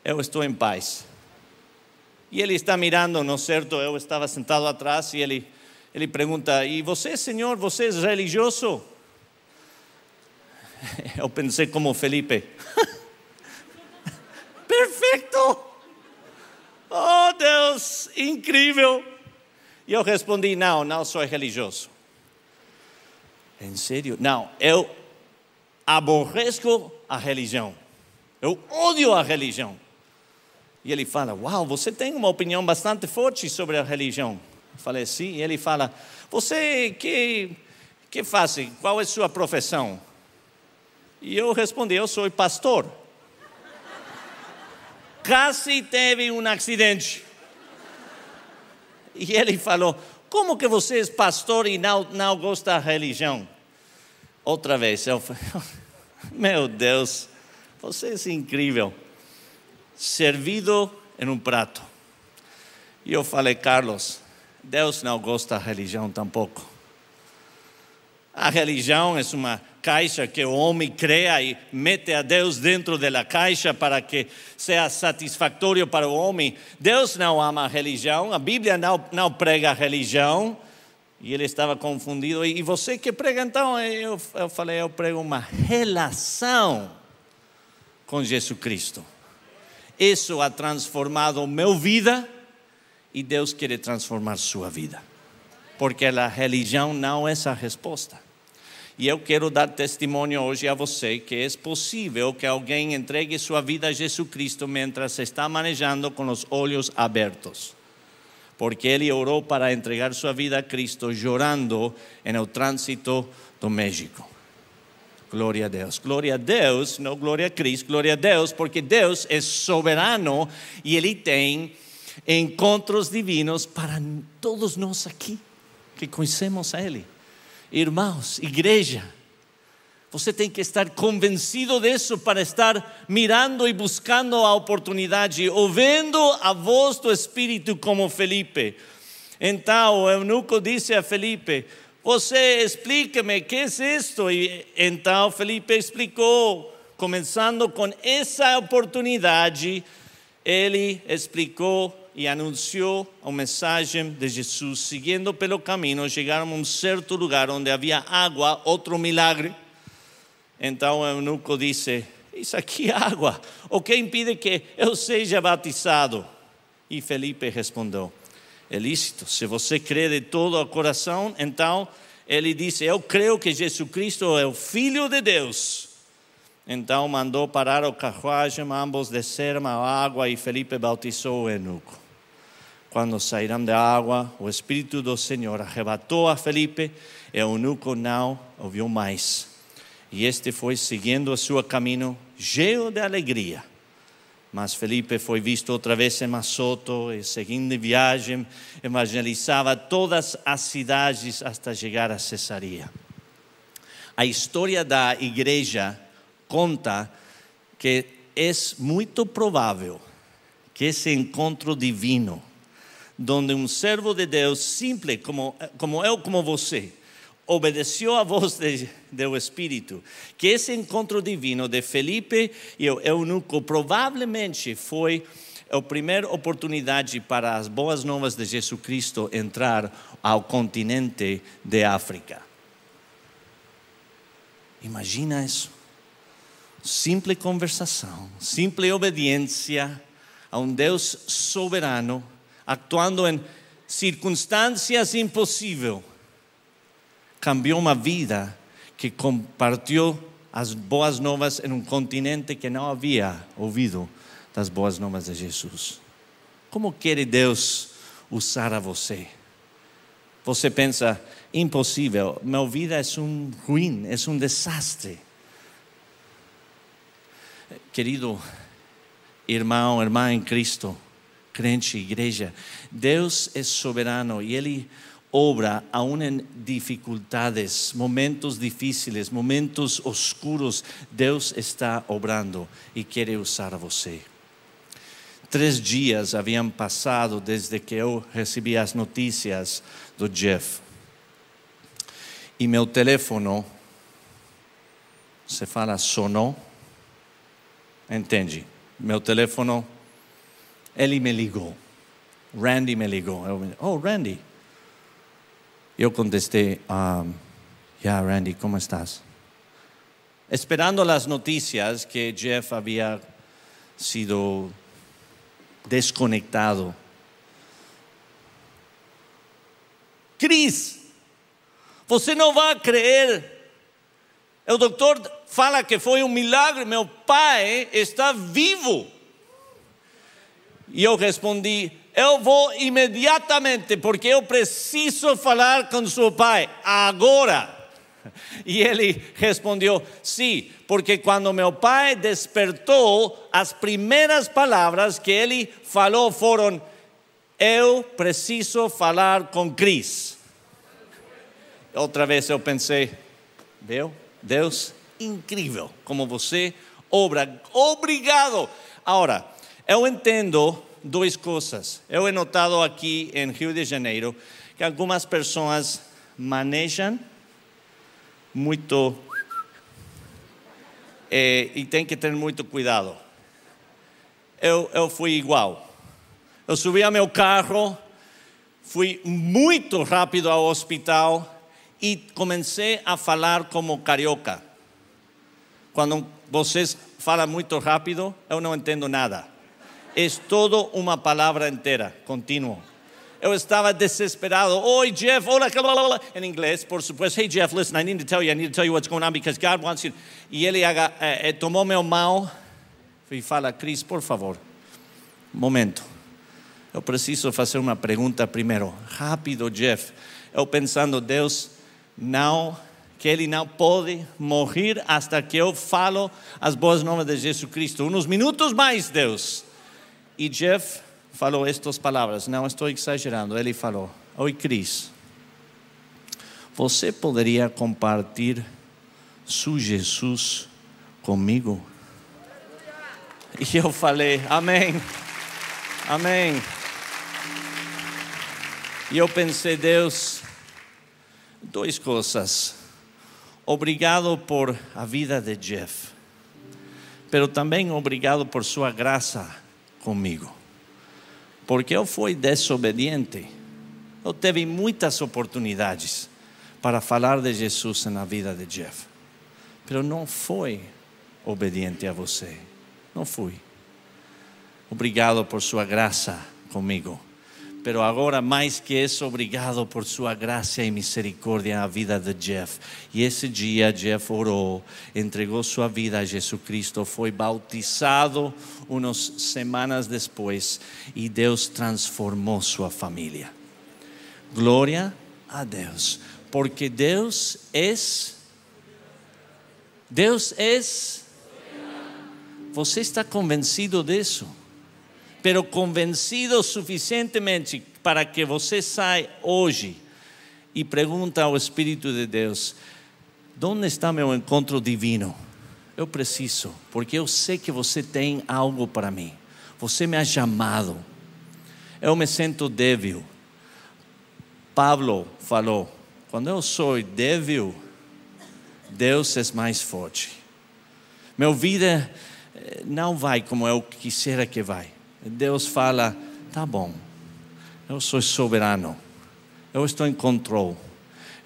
Eu estou em paz. E ele está mirando, não é certo? Eu estava sentado atrás e ele, ele pergunta: E você, Senhor, você é religioso? Eu pensei como Felipe. Perfeito! Oh Deus, incrível! E eu respondi: não, não sou religioso. Em sério? Não, eu aborreço a religião. Eu odio a religião. E ele fala: Uau, você tem uma opinião bastante forte sobre a religião. Eu falei: Sim. E ele fala: Você que, que faz? Qual é a sua profissão? E eu respondi: Eu sou pastor. Quase teve um acidente. E ele falou: Como que você é pastor e não, não gosta da religião? Outra vez, eu falei: Meu Deus, você é incrível. Servido em um prato. E eu falei, Carlos, Deus não gosta da religião tampouco. A religião é uma caixa que o homem cria e mete a Deus dentro da caixa para que seja satisfatório para o homem. Deus não ama a religião, a Bíblia não, não prega a religião. E ele estava confundido. E você que prega então? Eu, eu falei, eu prego uma relação com Jesus Cristo. Isso ha transformado minha vida e Deus quer transformar sua vida. Porque a religião não é essa resposta. E eu quero dar testemunho hoje a você que é possível que alguém entregue sua vida a Jesus Cristo mientras está manejando com os olhos abertos. Porque ele orou para entregar sua vida a Cristo chorando no trânsito do México. Glória a Deus. Glória a Deus, não glória a Cristo, glória a Deus, porque Deus é soberano e Ele tem encontros divinos para todos nós aqui que conhecemos a Ele. Irmãos, igreja, você tem que estar convencido disso para estar mirando e buscando a oportunidade, ouvindo a voz do Espírito como Felipe. Então o eunuco disse a Felipe: Você explique-me, que é isto? E então Felipe explicou, começando com essa oportunidade, ele explicou e anunciou a mensagem de Jesus. Seguindo pelo caminho, chegaram a um certo lugar onde havia água, outro milagre. Então o eunuco disse: Isso aqui é água, o que impede que eu seja batizado? E Felipe respondeu: É lícito, se você crê de todo o coração, então ele disse: Eu creio que Jesus Cristo é o Filho de Deus. Então mandou parar o carruagem, ambos desceram a água e Felipe bautizou o eunuco. Quando saíram da água, o Espírito do Senhor arrebatou a Felipe e o eunuco não ouviu mais. E este foi seguindo o seu caminho, cheio de alegria. Mas Felipe foi visto outra vez em Masoto e, seguindo viagem, evangelizava todas as cidades até chegar a Cesaria. A história da igreja conta que é muito provável que esse encontro divino donde um servo de Deus simples como, como eu, como você, obedeceu a voz de, do Espírito, que esse encontro divino de Felipe e o eunuco provavelmente foi a primeira oportunidade para as boas novas de Jesus Cristo entrar ao continente de África. Imagina isso. Simples conversação, simples obediência a um Deus soberano actuando em circunstâncias impossíveis, cambiou uma vida que compartilhou as boas novas em um continente que não havia ouvido das boas novas de Jesus. Como quer Deus usar a você? Você pensa, impossível, minha vida é um ruim, é um desastre. Querido irmão, irmã em Cristo, crente, igreja. Deus é soberano e Ele obra aún em dificuldades, momentos difíceis, momentos oscuros. Deus está obrando e quer usar você. Três dias haviam passado desde que eu recebi as notícias do Jeff. E meu telefone, se fala sonou, entende? Meu telefone ele me ligou. Randy me. Eu, oh, Randy. Eu contestei, um, yeah, Randy, como estás? Esperando as notícias que Jeff havia sido desconectado. Cris, você não vai crer. O doutor fala que foi um milagre. Meu pai está vivo. E eu respondi: Eu vou imediatamente, porque eu preciso falar com seu pai agora. E ele respondeu: Sim, porque quando meu pai despertou, as primeiras palavras que ele falou foram: Eu preciso falar com Cris. Outra vez eu pensei: Viu? Deus, incrível como você obra. Obrigado. Agora, eu entendo duas coisas. Eu he notado aqui em Rio de Janeiro que algumas pessoas manejam muito eh, e tem que ter muito cuidado. Eu, eu fui igual. Eu subi ao meu carro, fui muito rápido ao hospital e comecei a falar como carioca. Quando vocês falam muito rápido, eu não entendo nada. É todo uma palavra inteira, contínuo. Eu estava desesperado. Oi, Jeff, hola, em inglês, por supuesto. Hey, Jeff, listen, I need to tell you, I need to tell you what's going on because God wants you. E ele eh, eh, tomou meu mão e fala, Cris, por favor, momento. Eu preciso fazer uma pergunta primeiro. Rápido, Jeff. Eu pensando, Deus, não, que ele não pode morrer hasta que eu falo as boas novas de Jesus Cristo. Uns minutos mais, Deus. E Jeff falou estas palavras, não estou exagerando. Ele falou: Oi, Cris, você poderia compartilhar seu Jesus comigo? E eu falei: Amém, Amém. E eu pensei, Deus, duas coisas. Obrigado por a vida de Jeff, pero também obrigado por sua graça comigo porque eu fui desobediente. Eu tive muitas oportunidades para falar de Jesus na vida de Jeff, mas não fui obediente a você. Não fui. Obrigado por sua graça comigo. Pero agora, mais que isso, obrigado por sua graça e misericórdia na vida de Jeff. E esse dia, Jeff orou, entregou sua vida a Jesus Cristo, foi bautizado umas semanas depois e Deus transformou sua família. Glória a Deus, porque Deus é. Deus é. Você está convencido disso? Pero convencido suficientemente para que você saia hoje e pergunta ao Espírito de Deus: onde está meu encontro divino? Eu preciso, porque eu sei que você tem algo para mim. Você me ha chamado. Eu me sinto débil. Pablo falou: quando eu sou débil, Deus é mais forte. Minha vida eh, não vai como eu quisera que vai. Deus fala: tá bom, eu sou soberano, eu estou em controle,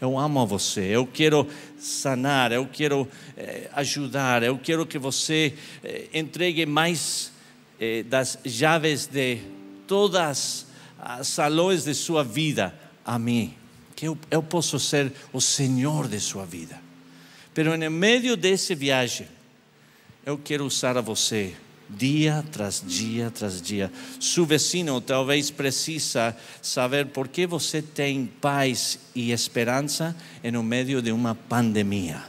eu amo você, eu quero sanar, eu quero eh, ajudar, eu quero que você eh, entregue mais eh, das chaves de todas as salões de sua vida a mim, que eu, eu posso ser o Senhor de sua vida. Pero no meio desse viagem, eu quero usar a você dia tras dia tras dia. Seu vecino talvez precisa saber por que você tem paz e esperança no meio de uma pandemia.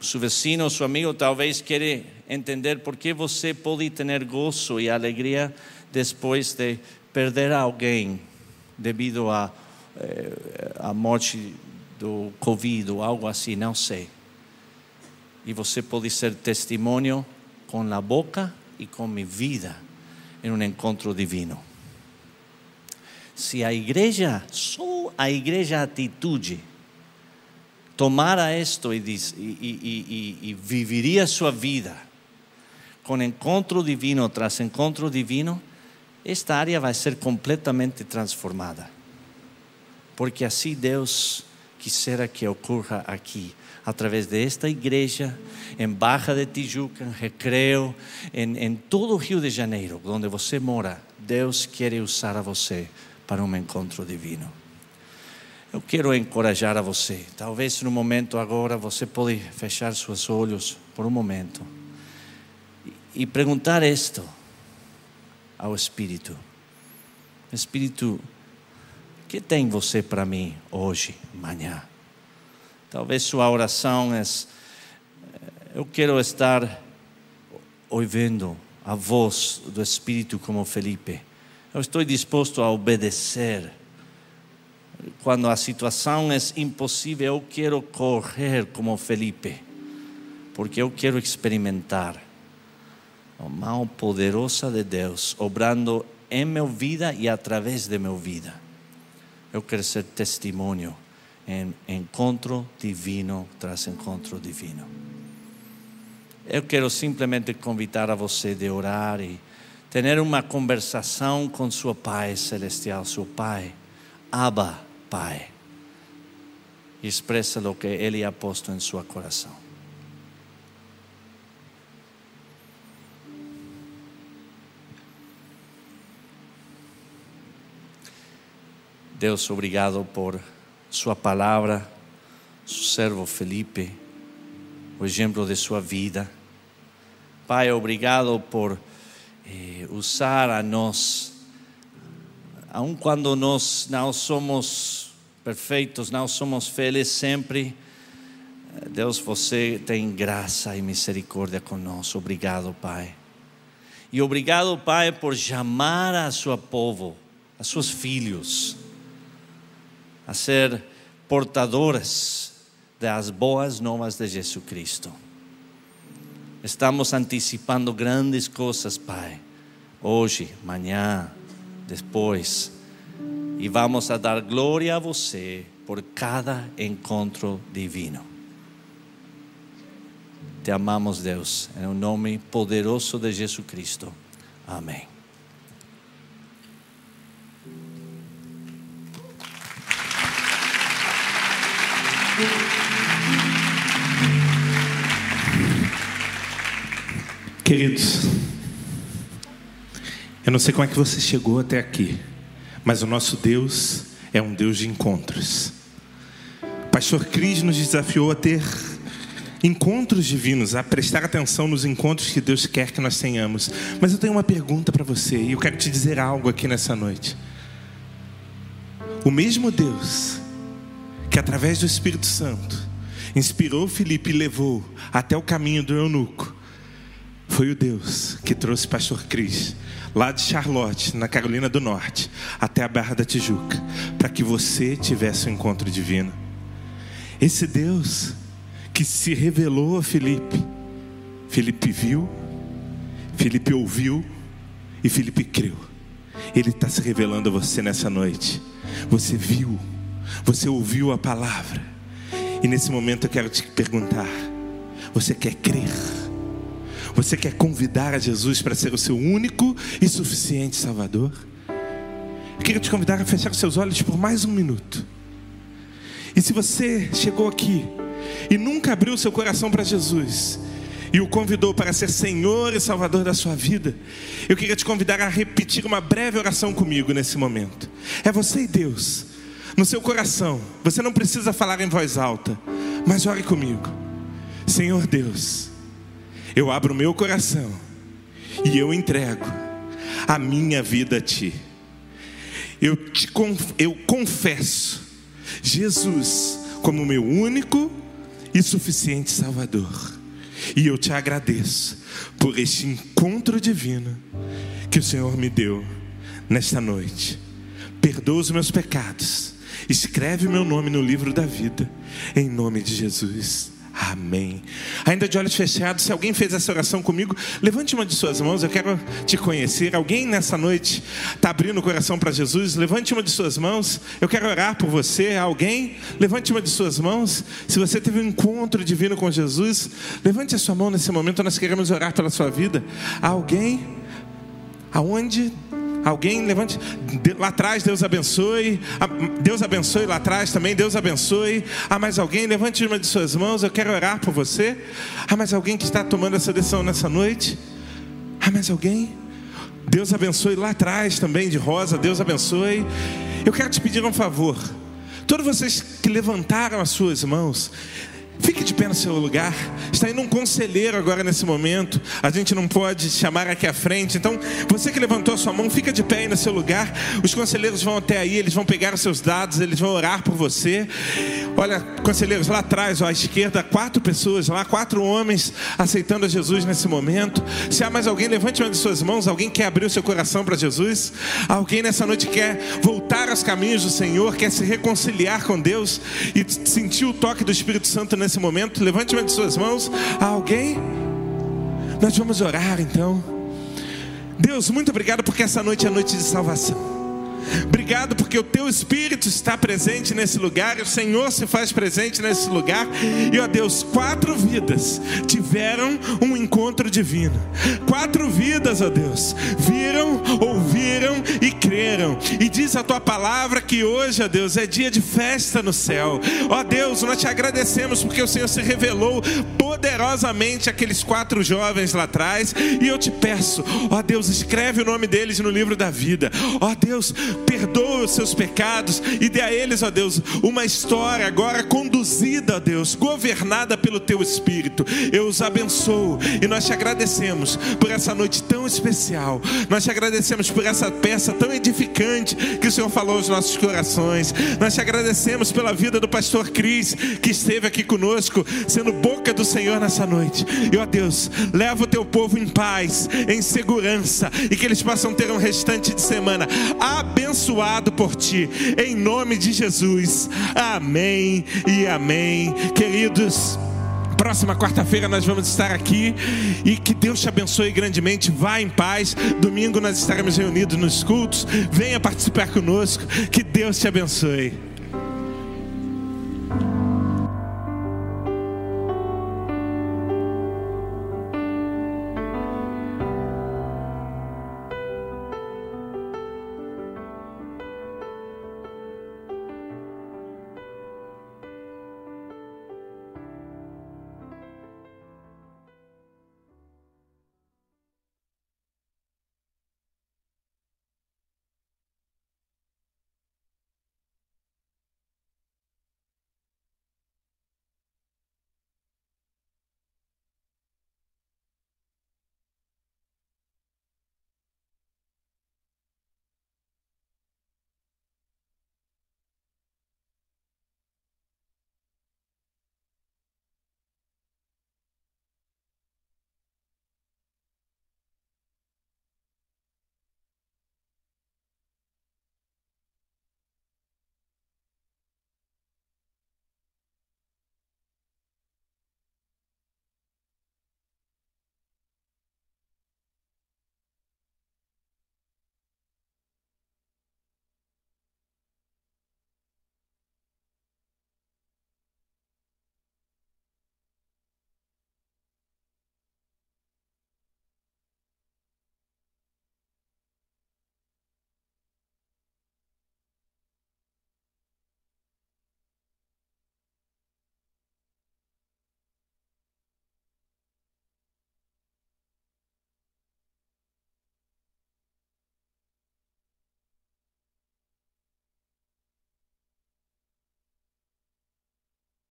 Seu vecino, seu amigo, talvez queira entender por que você pode ter gozo e alegria depois de perder alguém devido eh, a morte do Covid ou algo assim, não sei. E você pode ser testemunho com a boca e com minha vida em um encontro divino. Se a igreja, só a igreja atitude, tomara isto e, diz, viveria sua vida com encontro divino tras encontro divino, esta área vai ser completamente transformada. Porque assim Deus quisera que ocorra aqui através desta igreja, em Barra de Tijuca, em Recreio, em, em todo o Rio de Janeiro, onde você mora, Deus quer usar a você para um encontro divino. Eu quero encorajar a você. Talvez no momento agora você pode fechar seus olhos por um momento e perguntar isto ao Espírito: Espírito, o que tem você para mim hoje, amanhã? Talvez sua oração é: eu quero estar ouvindo a voz do Espírito como Felipe. Eu estou disposto a obedecer. Quando a situação é impossível, eu quero correr como Felipe, porque eu quero experimentar a mão poderosa de Deus obrando em minha vida e através de minha vida. Eu quero ser testemunho em encontro divino tras encontro divino. Eu quero simplesmente convidar a você de orar e ter uma conversação com seu Pai Celestial, seu Pai, Abba, Pai. Expressa o que Ele ha posto em seu coração. Deus, obrigado por Sua palavra, seu servo Felipe, o exemplo de sua vida. Pai, obrigado por eh, usar a nós, aun quando nós não somos perfeitos, não somos felizes sempre. Deus, você tem graça e misericórdia conosco. Obrigado, Pai. E obrigado, Pai, por chamar a seu povo, a seus filhos a ser portadores das boas novas de Jesus Cristo. Estamos antecipando grandes coisas, Pai, hoje, amanhã, depois, e vamos a dar glória a você por cada encontro divino. Te amamos, Deus, em o nome poderoso de Jesus Cristo. Amém. Queridos, eu não sei como é que você chegou até aqui, mas o nosso Deus é um Deus de encontros. Pastor Cris nos desafiou a ter encontros divinos, a prestar atenção nos encontros que Deus quer que nós tenhamos. Mas eu tenho uma pergunta para você e eu quero te dizer algo aqui nessa noite. O mesmo Deus que através do Espírito Santo inspirou Felipe e levou até o caminho do eunuco, foi o Deus que trouxe pastor Cris lá de Charlotte, na Carolina do Norte, até a Barra da Tijuca, para que você tivesse um encontro divino. Esse Deus que se revelou a Felipe, Felipe viu, Felipe ouviu e Felipe creu. Ele está se revelando a você nessa noite. Você viu, você ouviu a palavra. E nesse momento eu quero te perguntar: você quer crer? Você quer convidar a Jesus para ser o seu único e suficiente Salvador? Eu queria te convidar a fechar os seus olhos por mais um minuto. E se você chegou aqui e nunca abriu seu coração para Jesus e o convidou para ser Senhor e Salvador da sua vida, eu queria te convidar a repetir uma breve oração comigo nesse momento. É você e Deus, no seu coração. Você não precisa falar em voz alta, mas ore comigo. Senhor Deus, eu abro meu coração e eu entrego a minha vida a Ti. Eu, te, eu confesso Jesus como meu único e suficiente Salvador. E eu te agradeço por este encontro divino que o Senhor me deu nesta noite. Perdoa os meus pecados. Escreve meu nome no livro da vida. Em nome de Jesus. Amém. Ainda de olhos fechados, se alguém fez essa oração comigo, levante uma de suas mãos, eu quero te conhecer. Alguém nessa noite está abrindo o coração para Jesus? Levante uma de suas mãos, eu quero orar por você. Alguém, levante uma de suas mãos. Se você teve um encontro divino com Jesus, levante a sua mão nesse momento, nós queremos orar pela sua vida. Alguém, aonde Alguém levante lá atrás, Deus abençoe. Ah, Deus abençoe lá atrás também, Deus abençoe. Ah, mais alguém, levante uma de suas mãos, eu quero orar por você. Ah, mais alguém que está tomando essa decisão nessa noite? Ah, mais alguém? Deus abençoe lá atrás também, de rosa, Deus abençoe. Eu quero te pedir um favor. Todos vocês que levantaram as suas mãos, Fique de pé no seu lugar. Está indo um conselheiro agora nesse momento. A gente não pode chamar aqui à frente. Então, você que levantou a sua mão, fica de pé aí no seu lugar. Os conselheiros vão até aí, eles vão pegar os seus dados, eles vão orar por você. Olha, conselheiros, lá atrás, ó, à esquerda, quatro pessoas lá, quatro homens aceitando a Jesus nesse momento. Se há mais alguém, levante uma de suas mãos. Alguém quer abrir o seu coração para Jesus? Alguém nessa noite quer voltar aos caminhos do Senhor, quer se reconciliar com Deus e sentir o toque do Espírito Santo nesse nesse momento, levante uma de suas mãos. a alguém? Nós vamos orar então. Deus, muito obrigado porque essa noite é noite de salvação. Obrigado porque o teu Espírito está presente nesse lugar o Senhor se faz presente nesse lugar. E ó Deus, quatro vidas tiveram um encontro divino. Quatro vidas, ó Deus, viram, ouviram e creram. E diz a tua palavra que hoje, ó Deus, é dia de festa no céu. Ó Deus, nós te agradecemos porque o Senhor se revelou poderosamente aqueles quatro jovens lá atrás. E eu te peço, ó Deus, escreve o nome deles no livro da vida. Ó Deus, perdoa os seus pecados e dê a eles, ó Deus, uma história agora conduzida, ó Deus, governada pelo teu Espírito. Eu os abençoo e nós te agradecemos por essa noite tão especial. Nós te agradecemos por essa peça tão edificante que o Senhor falou aos nossos corações. Nós te agradecemos pela vida do pastor Cris, que esteve aqui conosco, sendo boca do Senhor nessa noite. E ó Deus, leva o teu povo em paz, em segurança e que eles possam ter um restante de semana abençoado por ti, em nome de Jesus. Amém e amém. Queridos, próxima quarta-feira nós vamos estar aqui e que Deus te abençoe grandemente. Vá em paz. Domingo nós estaremos reunidos nos cultos. Venha participar conosco. Que Deus te abençoe.